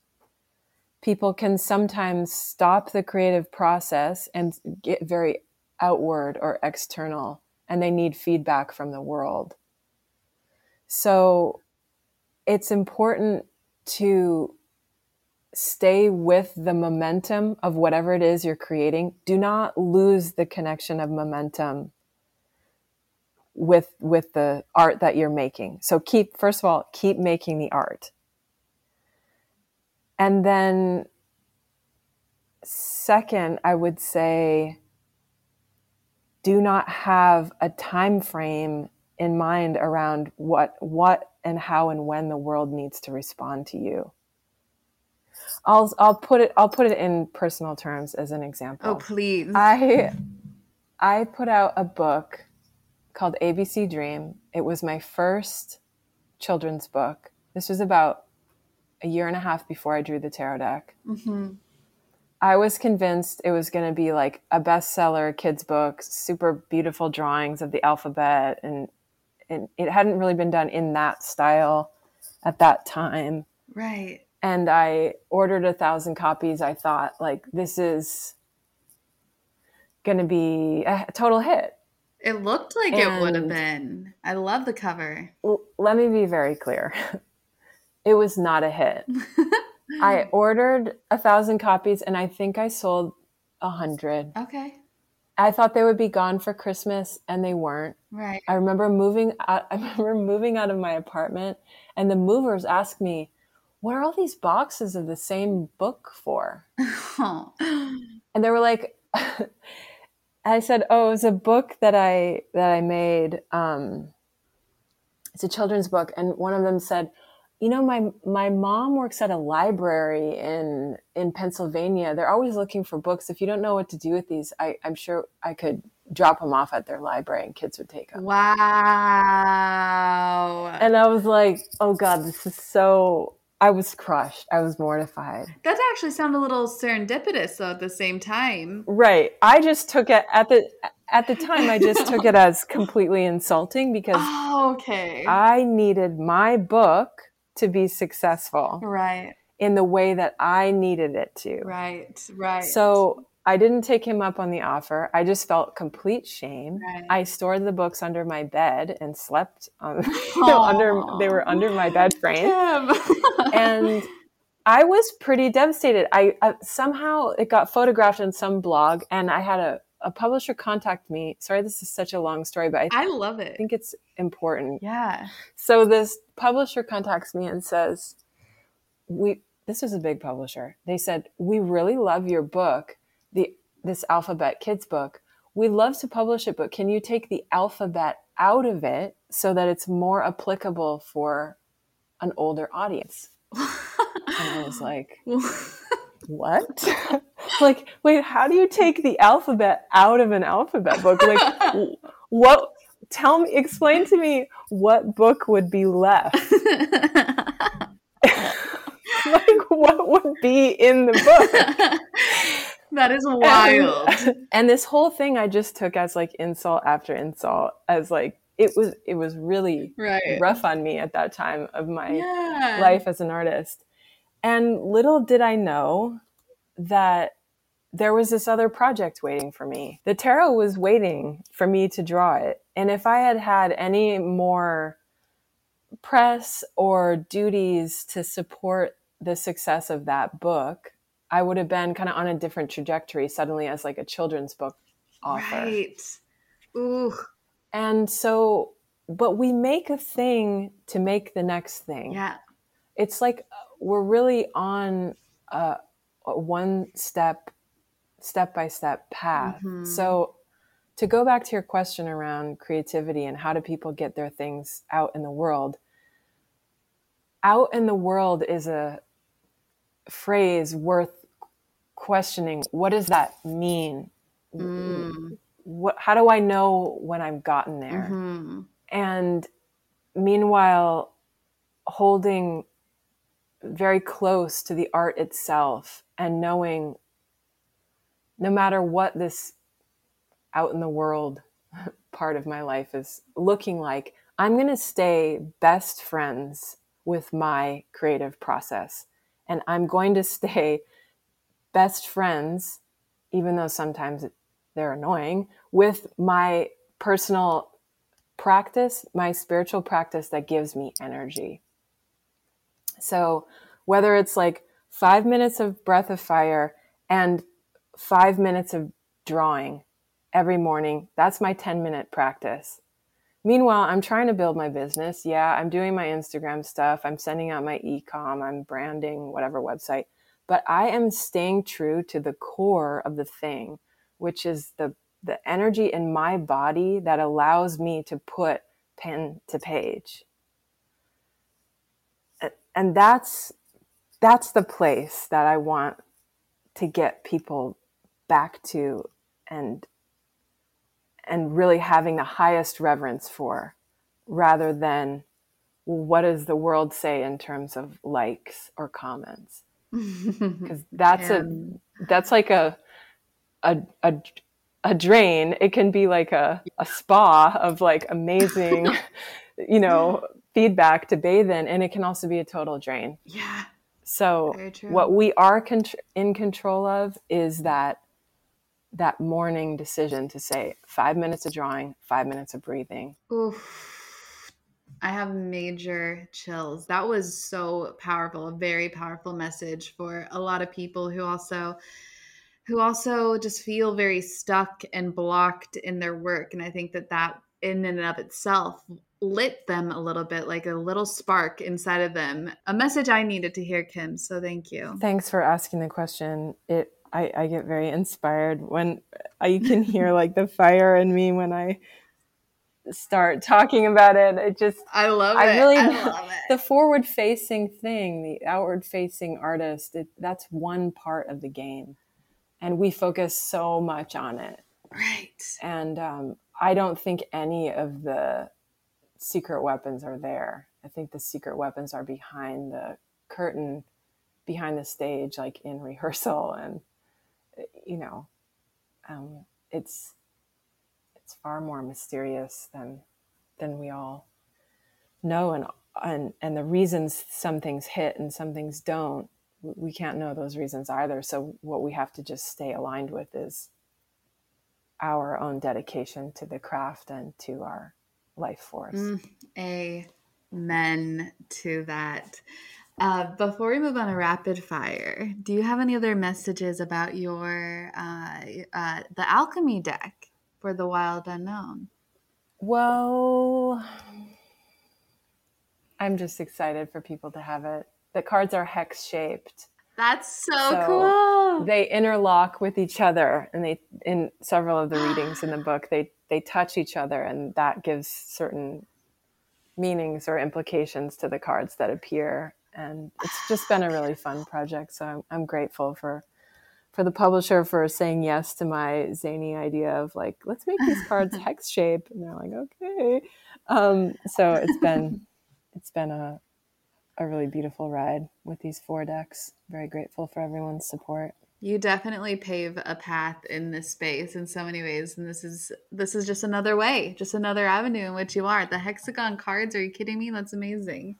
people can sometimes stop the creative process and get very outward or external and they need feedback from the world. So it's important to stay with the momentum of whatever it is you're creating. Do not lose the connection of momentum with with the art that you're making. So keep first of all, keep making the art. And then second, I would say do not have a time frame in mind around what what and how and when the world needs to respond to you. I'll I'll put it I'll put it in personal terms as an example. Oh, please. I I put out a book called ABC Dream. It was my first children's book. This was about a year and a half before I drew the tarot deck. hmm I was convinced it was going to be like a bestseller kids book, super beautiful drawings of the alphabet, and, and it hadn't really been done in that style at that time. Right. And I ordered a thousand copies. I thought, like, this is going to be a total hit. It looked like it would have been. I love the cover. L- let me be very clear. it was not a hit. I ordered a thousand copies and I think I sold a hundred. Okay. I thought they would be gone for Christmas and they weren't. Right. I remember moving out, I remember moving out of my apartment and the movers asked me, "What are all these boxes of the same book for?" Oh. And they were like I said, "Oh, it was a book that I that I made um it's a children's book and one of them said, you know my my mom works at a library in in pennsylvania they're always looking for books if you don't know what to do with these I, i'm sure i could drop them off at their library and kids would take them Wow. and i was like oh god this is so i was crushed i was mortified That actually sounded a little serendipitous though at the same time. right i just took it at the at the time i just took it as completely insulting because Oh, okay. i needed my book to be successful right. in the way that i needed it to Right. Right. So I didn't take him up on the offer. I just felt complete shame. Right. I stored the books under my bed and slept on, under. They were under my bed frame, and I was pretty devastated. I uh, somehow it got photographed in some blog, and I had a, a publisher contact me. Sorry, this is such a long story, but I I love it. I think it's important. Yeah. So this publisher contacts me and says, "We this was a big publisher. They said we really love your book, the this alphabet kids book. We love to publish it, but can you take the alphabet out of it so that it's more applicable for an older audience?" And I was like, "What? like, wait, how do you take the alphabet out of an alphabet book? Like, what?" Tell me, explain to me what book would be left like what would be in the book that is wild. and, and this whole thing i just took as like insult after insult as like it was it was really right. rough on me at that time of my Yeah. life as an artist and little did i know that there was this other project waiting for me the tarot was waiting for me to draw it and if i had had any more press or duties to support the success of that book, I would have been kind of on a different trajectory suddenly as like a children's book author. Right. Ooh. And so, but we make a thing to make the next thing. Yeah. It's like we're really on a, a one step, step by step path. Mhm. So, to go back to your question around creativity and how do people get their things out in the world, out in the world is a phrase worth questioning. What does that mean? Mm. What, how do I know when I've gotten there? Mhm. And meanwhile, holding very close to the art itself and knowing no matter what this out in the world part of my life is looking like, I'm going to stay best friends with my creative process. And I'm going to stay best friends, even though sometimes they're annoying, with my personal practice, my spiritual practice that gives me energy. So, whether it's like five minutes of breath of fire and five minutes of drawing every morning, that's my 10 minute practice. Meanwhile, I'm trying to build my business. Yeah, I'm doing my Instagram stuff. I'm sending out my e-com. I'm branding whatever website. But I am staying true to the core of the thing, which is the the energy in my body that allows me to put pen to page. And- that's that's the place that I want to get people back to and and really having the highest reverence for rather than what does the world say in terms of likes or comments because that's a that's like a a a, a drain. It can be like a, a spa of like amazing, you know, feedback to bathe in, and it can also be a total drain. Yeah. So what we are con- in control of is that that morning decision to say five minutes of drawing, five minutes of breathing. Oof. I have major chills. That was so powerful, a very powerful message for a lot of people who also who also just feel very stuck and blocked in their work and I think that that in and of itself lit them a little bit like a little spark inside of them. A message I needed to hear Kim, so thank you. Thanks for asking the question. It I, I get very inspired when I can hear like the fire in me when I start talking about it. It just I love it. I it. Really I love it. the forward facing thing, the outward facing artist, it, that's one part of the game. And we focus so much on it. Right. And um, I don't think any of the secret weapons are there. I think the secret weapons are behind the curtain, behind the stage, like in rehearsal and you know, um, it's it's far more mysterious than than we all know, and and and the reasons some things hit and some things don't, we can't know those reasons either. So what we have to just stay aligned with is our own dedication to the craft and to our life force. Mm, amen to that. Uh, before we move on to rapid fire, do you have any other messages about your uh, uh, the alchemy deck for the wild unknown? Well, I'm just excited for people to have it. The cards are hex shaped. That's so, so, cool. They interlock with each other, and they in several of the readings in the book they they touch each other, and that gives certain meanings or implications to the cards that appear and it's just been a really fun project. So I'm, I'm grateful for for the publisher for saying yes to my zany idea of like let's make these cards hex shape, and they're like okay. Um, so it's been it's been a a really beautiful ride with these four decks. Very grateful for everyone's support. You definitely pave a path in this space in so many ways, and this is this is just another way, just another avenue in which you are. The hexagon cards, are you kidding me? That's amazing,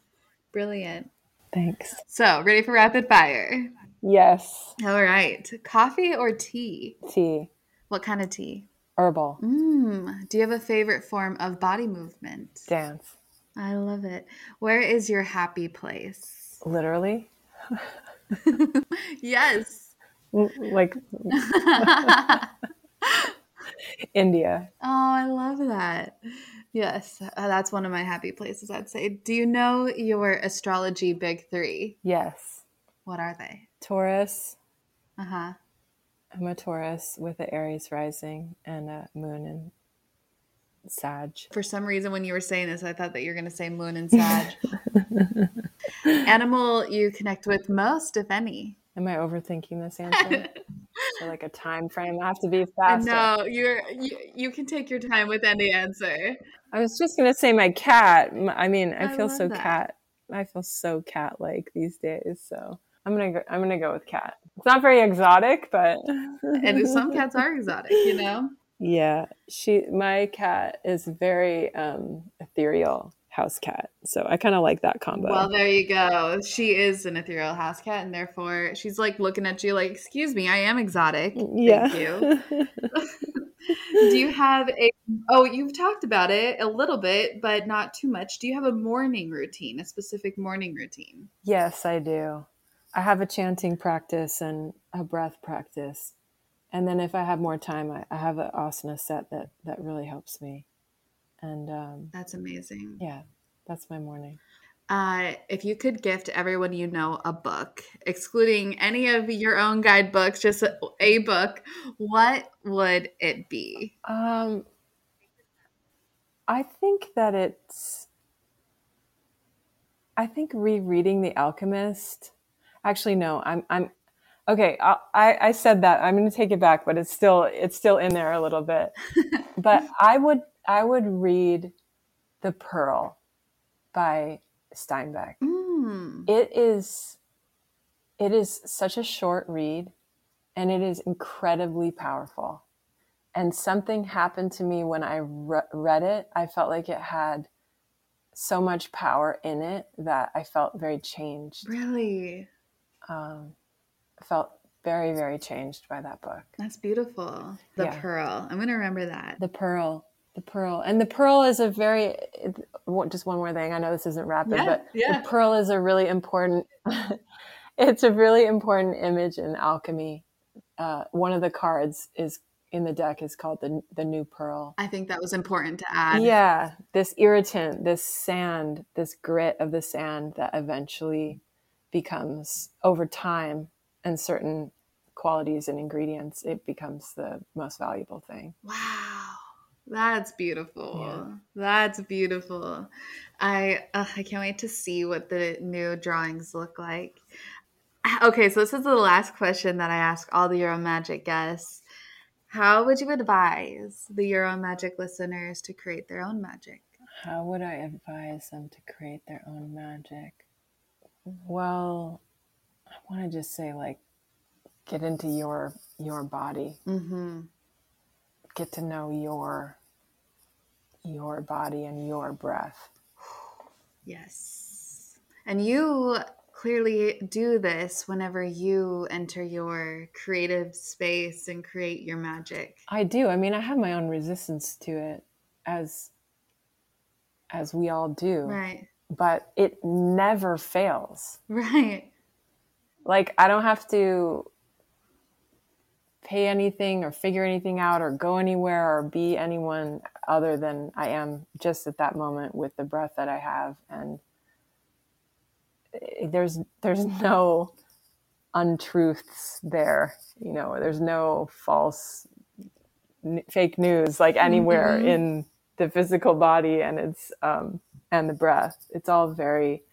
brilliant. Thanks. So, ready for rapid fire? Yes. All right. Coffee or tea? Tea. What kind of tea? Herbal. Mm. Do you have a favorite form of body movement? Dance. I love it. Where is your happy place? Literally? yes. Like India. Oh, I love that. Yes, uh, that's one of my happy places, I'd say. Do you know your astrology big three? Yes. What are they? Taurus. Uh huh. I'm a Taurus with an Aries rising and a moon in Sag. For some reason, when you were saying this, I thought that you were going to say moon and Sag. Animal you connect with most, if any? Am I overthinking this answer? so like a time frame. I have to be fast. No, you're you, you can take your time with any answer. I was just gonna say my cat. I mean, I, I feel so that. cat. I feel so cat like these days. So I'm gonna go. I'm gonna go with cat. It's not very exotic, but and some cats are exotic, you know. Yeah, she. My cat is very um, ethereal house cat. So I kind of like that combo. Well, there you go. She is an ethereal house cat, and therefore she's like looking at you like, "Excuse me, I am exotic." Yeah. Thank you. Do you have a? Oh, you've talked about it a little bit, but not too much. Do you have a morning routine, a specific morning routine? Yes, I do. I have a chanting practice and a breath practice. And then if I have more time, I, I have an asana set that, that really helps me. And um, that's amazing. Yeah, that's my morning. Uh, if you could gift everyone you know a book, excluding any of your own guidebooks, just a, a book, what would it be? Um, I think that it's. I think rereading The Alchemist. Actually, no. I'm. I'm. Okay. I. I, said that. I'm going to take it back, but it's still. It's still in there a little bit. but I would I would read The Pearl by Steinbeck. Mm. It is it is such a short read and it is incredibly powerful. And something happened to me when I re- read it. I felt like it had so much power in it that I felt very changed. Really? Um, felt very, very changed by that book. That's beautiful. The Yeah. pearl. I'm going to remember that. The Pearl. The Pearl. And the Pearl is a very, just one more thing. I know this isn't rapid, Yeah, but yeah. the Pearl is a really important, it's a really important image in alchemy. Uh, one of the cards is in the deck is called the, the New Pearl. I think that was important to add. Yeah, this irritant, this sand, this grit of the sand that eventually becomes over time and certain qualities and ingredients, it becomes the most valuable thing. Wow. That's beautiful. Yeah. That's beautiful. I uh, I can't wait to see what the new drawings look like. Okay, so this is the last question that I ask all the Your Own Magic guests. How would you advise the Your Own Magic listeners to create their own magic? How would I advise them to create their own magic? Well, I want to just say like get into your your body. Mm-hmm. Get to know your your body and your breath. Yes. And you clearly do this whenever you enter your creative space and create your magic. I do. I mean, I have my own resistance to it as as we all do. Right. But it never fails. Right. Like I don't have to pay anything or figure anything out or go anywhere or be anyone other than I am just at that moment with the breath that I have and eh, there's there's no untruths there you know there's no false n- fake news like anywhere Mhm. in the physical body and it's um and the breath it's all very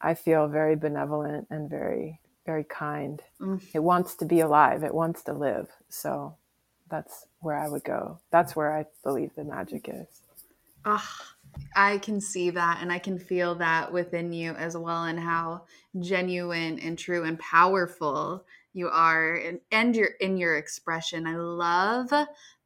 i feel very benevolent and very very kind Mm. it wants to be alive it wants to live so that's where i would go that's where i believe the magic is Ah, I can see that and I can feel that within you as well, and how genuine and true and powerful you are, and, and you're in your expression. I love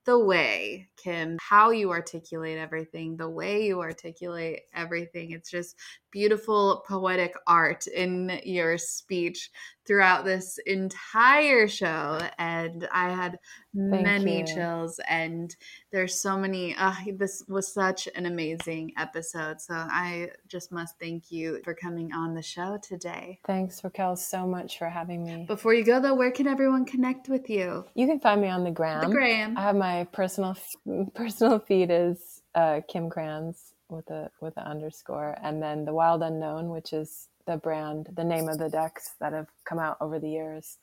the way, Kim, how you articulate everything, the way you articulate everything. It's just beautiful poetic art in your speech throughout this entire show. And I had Thank many you. chills and there's so many uh, this was such an amazing episode so i just must thank you for coming on the show today. Thanks raquel so much for having me. Before you go though where can everyone connect with you? You can find me on the gram. The graham I have my personal personal feed is uh, Kim Krans with a with an underscore, and then the Wild Unknown, which is the brand, the name of the decks that have come out over the years,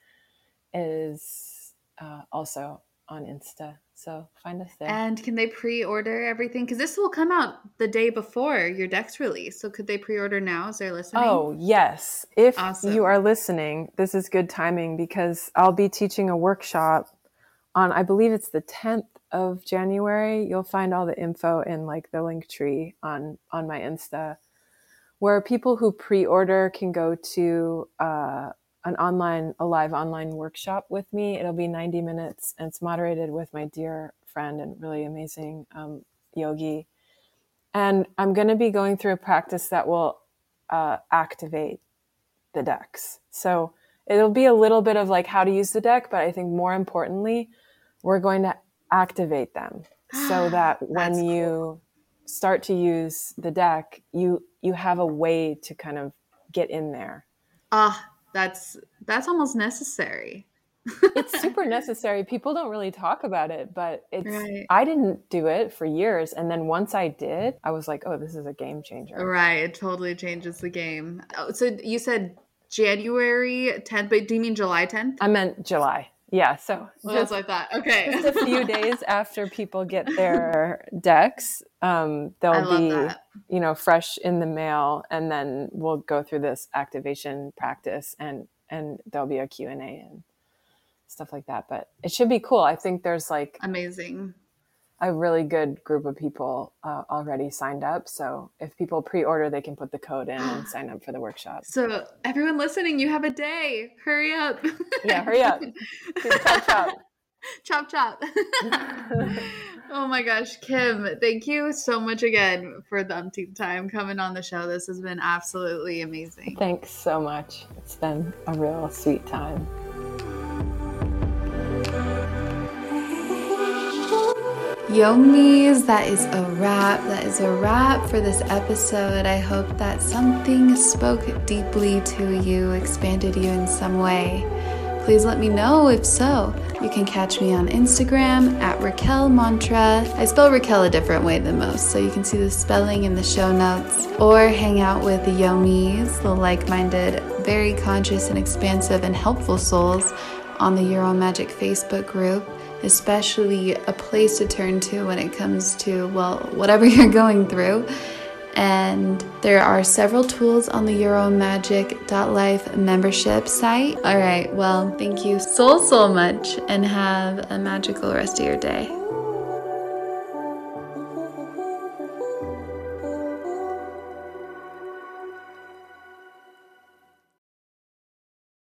is uh, also on Insta. So find us there. and can they pre-order everything because this will come out the day before your deck's release so could they pre-order now as they're listening Oh, yes. If Awesome. you are listening, this is good timing because I'll be teaching a workshop on, I believe it's the 10th of January. You'll find all the info in like the Linktree on, on my Insta, where people who pre order can go to uh, an online, a live online workshop with me. It'll be 90 minutes and it's moderated with my dear friend and really amazing um, yogi. And I'm going to be going through a practice that will uh, activate the decks. So it'll be a little bit of like how to use the deck, but I think more importantly, we're going to activate them so that when That's you start to use the deck, you you have a way to kind of get in there. ah that's that's almost necessary It's super necessary. People don't really talk about it, but it's Right. I didn't do it for years and then once I did, I was like, "Oh, this is a game changer." Right, it totally changes the game. Oh, so you said January 10th, but do you mean July 10th? I meant July. Yeah, so Well, just like that. Okay. just a few days after people get their decks, um, they'll be that. you know fresh in the mail, and then we'll go through this activation practice, and and there'll be a Q and A and stuff like that. But it should be cool. I think there's like Amazing. A really good group of people uh, already signed up. So if people pre-order, they can put the code in and sign up for the workshop. So everyone listening, you have a day. Hurry up. Yeah, hurry up. chop chop. chop chop. oh my gosh, Kim, thank you so much again for the umpteenth time coming on the show. This has been absolutely amazing. Thanks so much. It's been a real sweet time. Yomis, that is a wrap. That is a wrap for this episode. I hope that something spoke deeply to you, expanded you in some way. Please let me know if so. You can catch me on Instagram at Raquel Mantra. I spell Raquel a different way than most, so you can see the spelling in the show notes. Or hang out with the Yomis, the like minded, very conscious and expansive and helpful souls on the Own Magic Facebook group especially a place to turn to when it comes to, well, whatever you're going through. And there are several tools on the YourOwnMagic.life membership site. All right, well, thank you so, so much and have a magical rest of your day.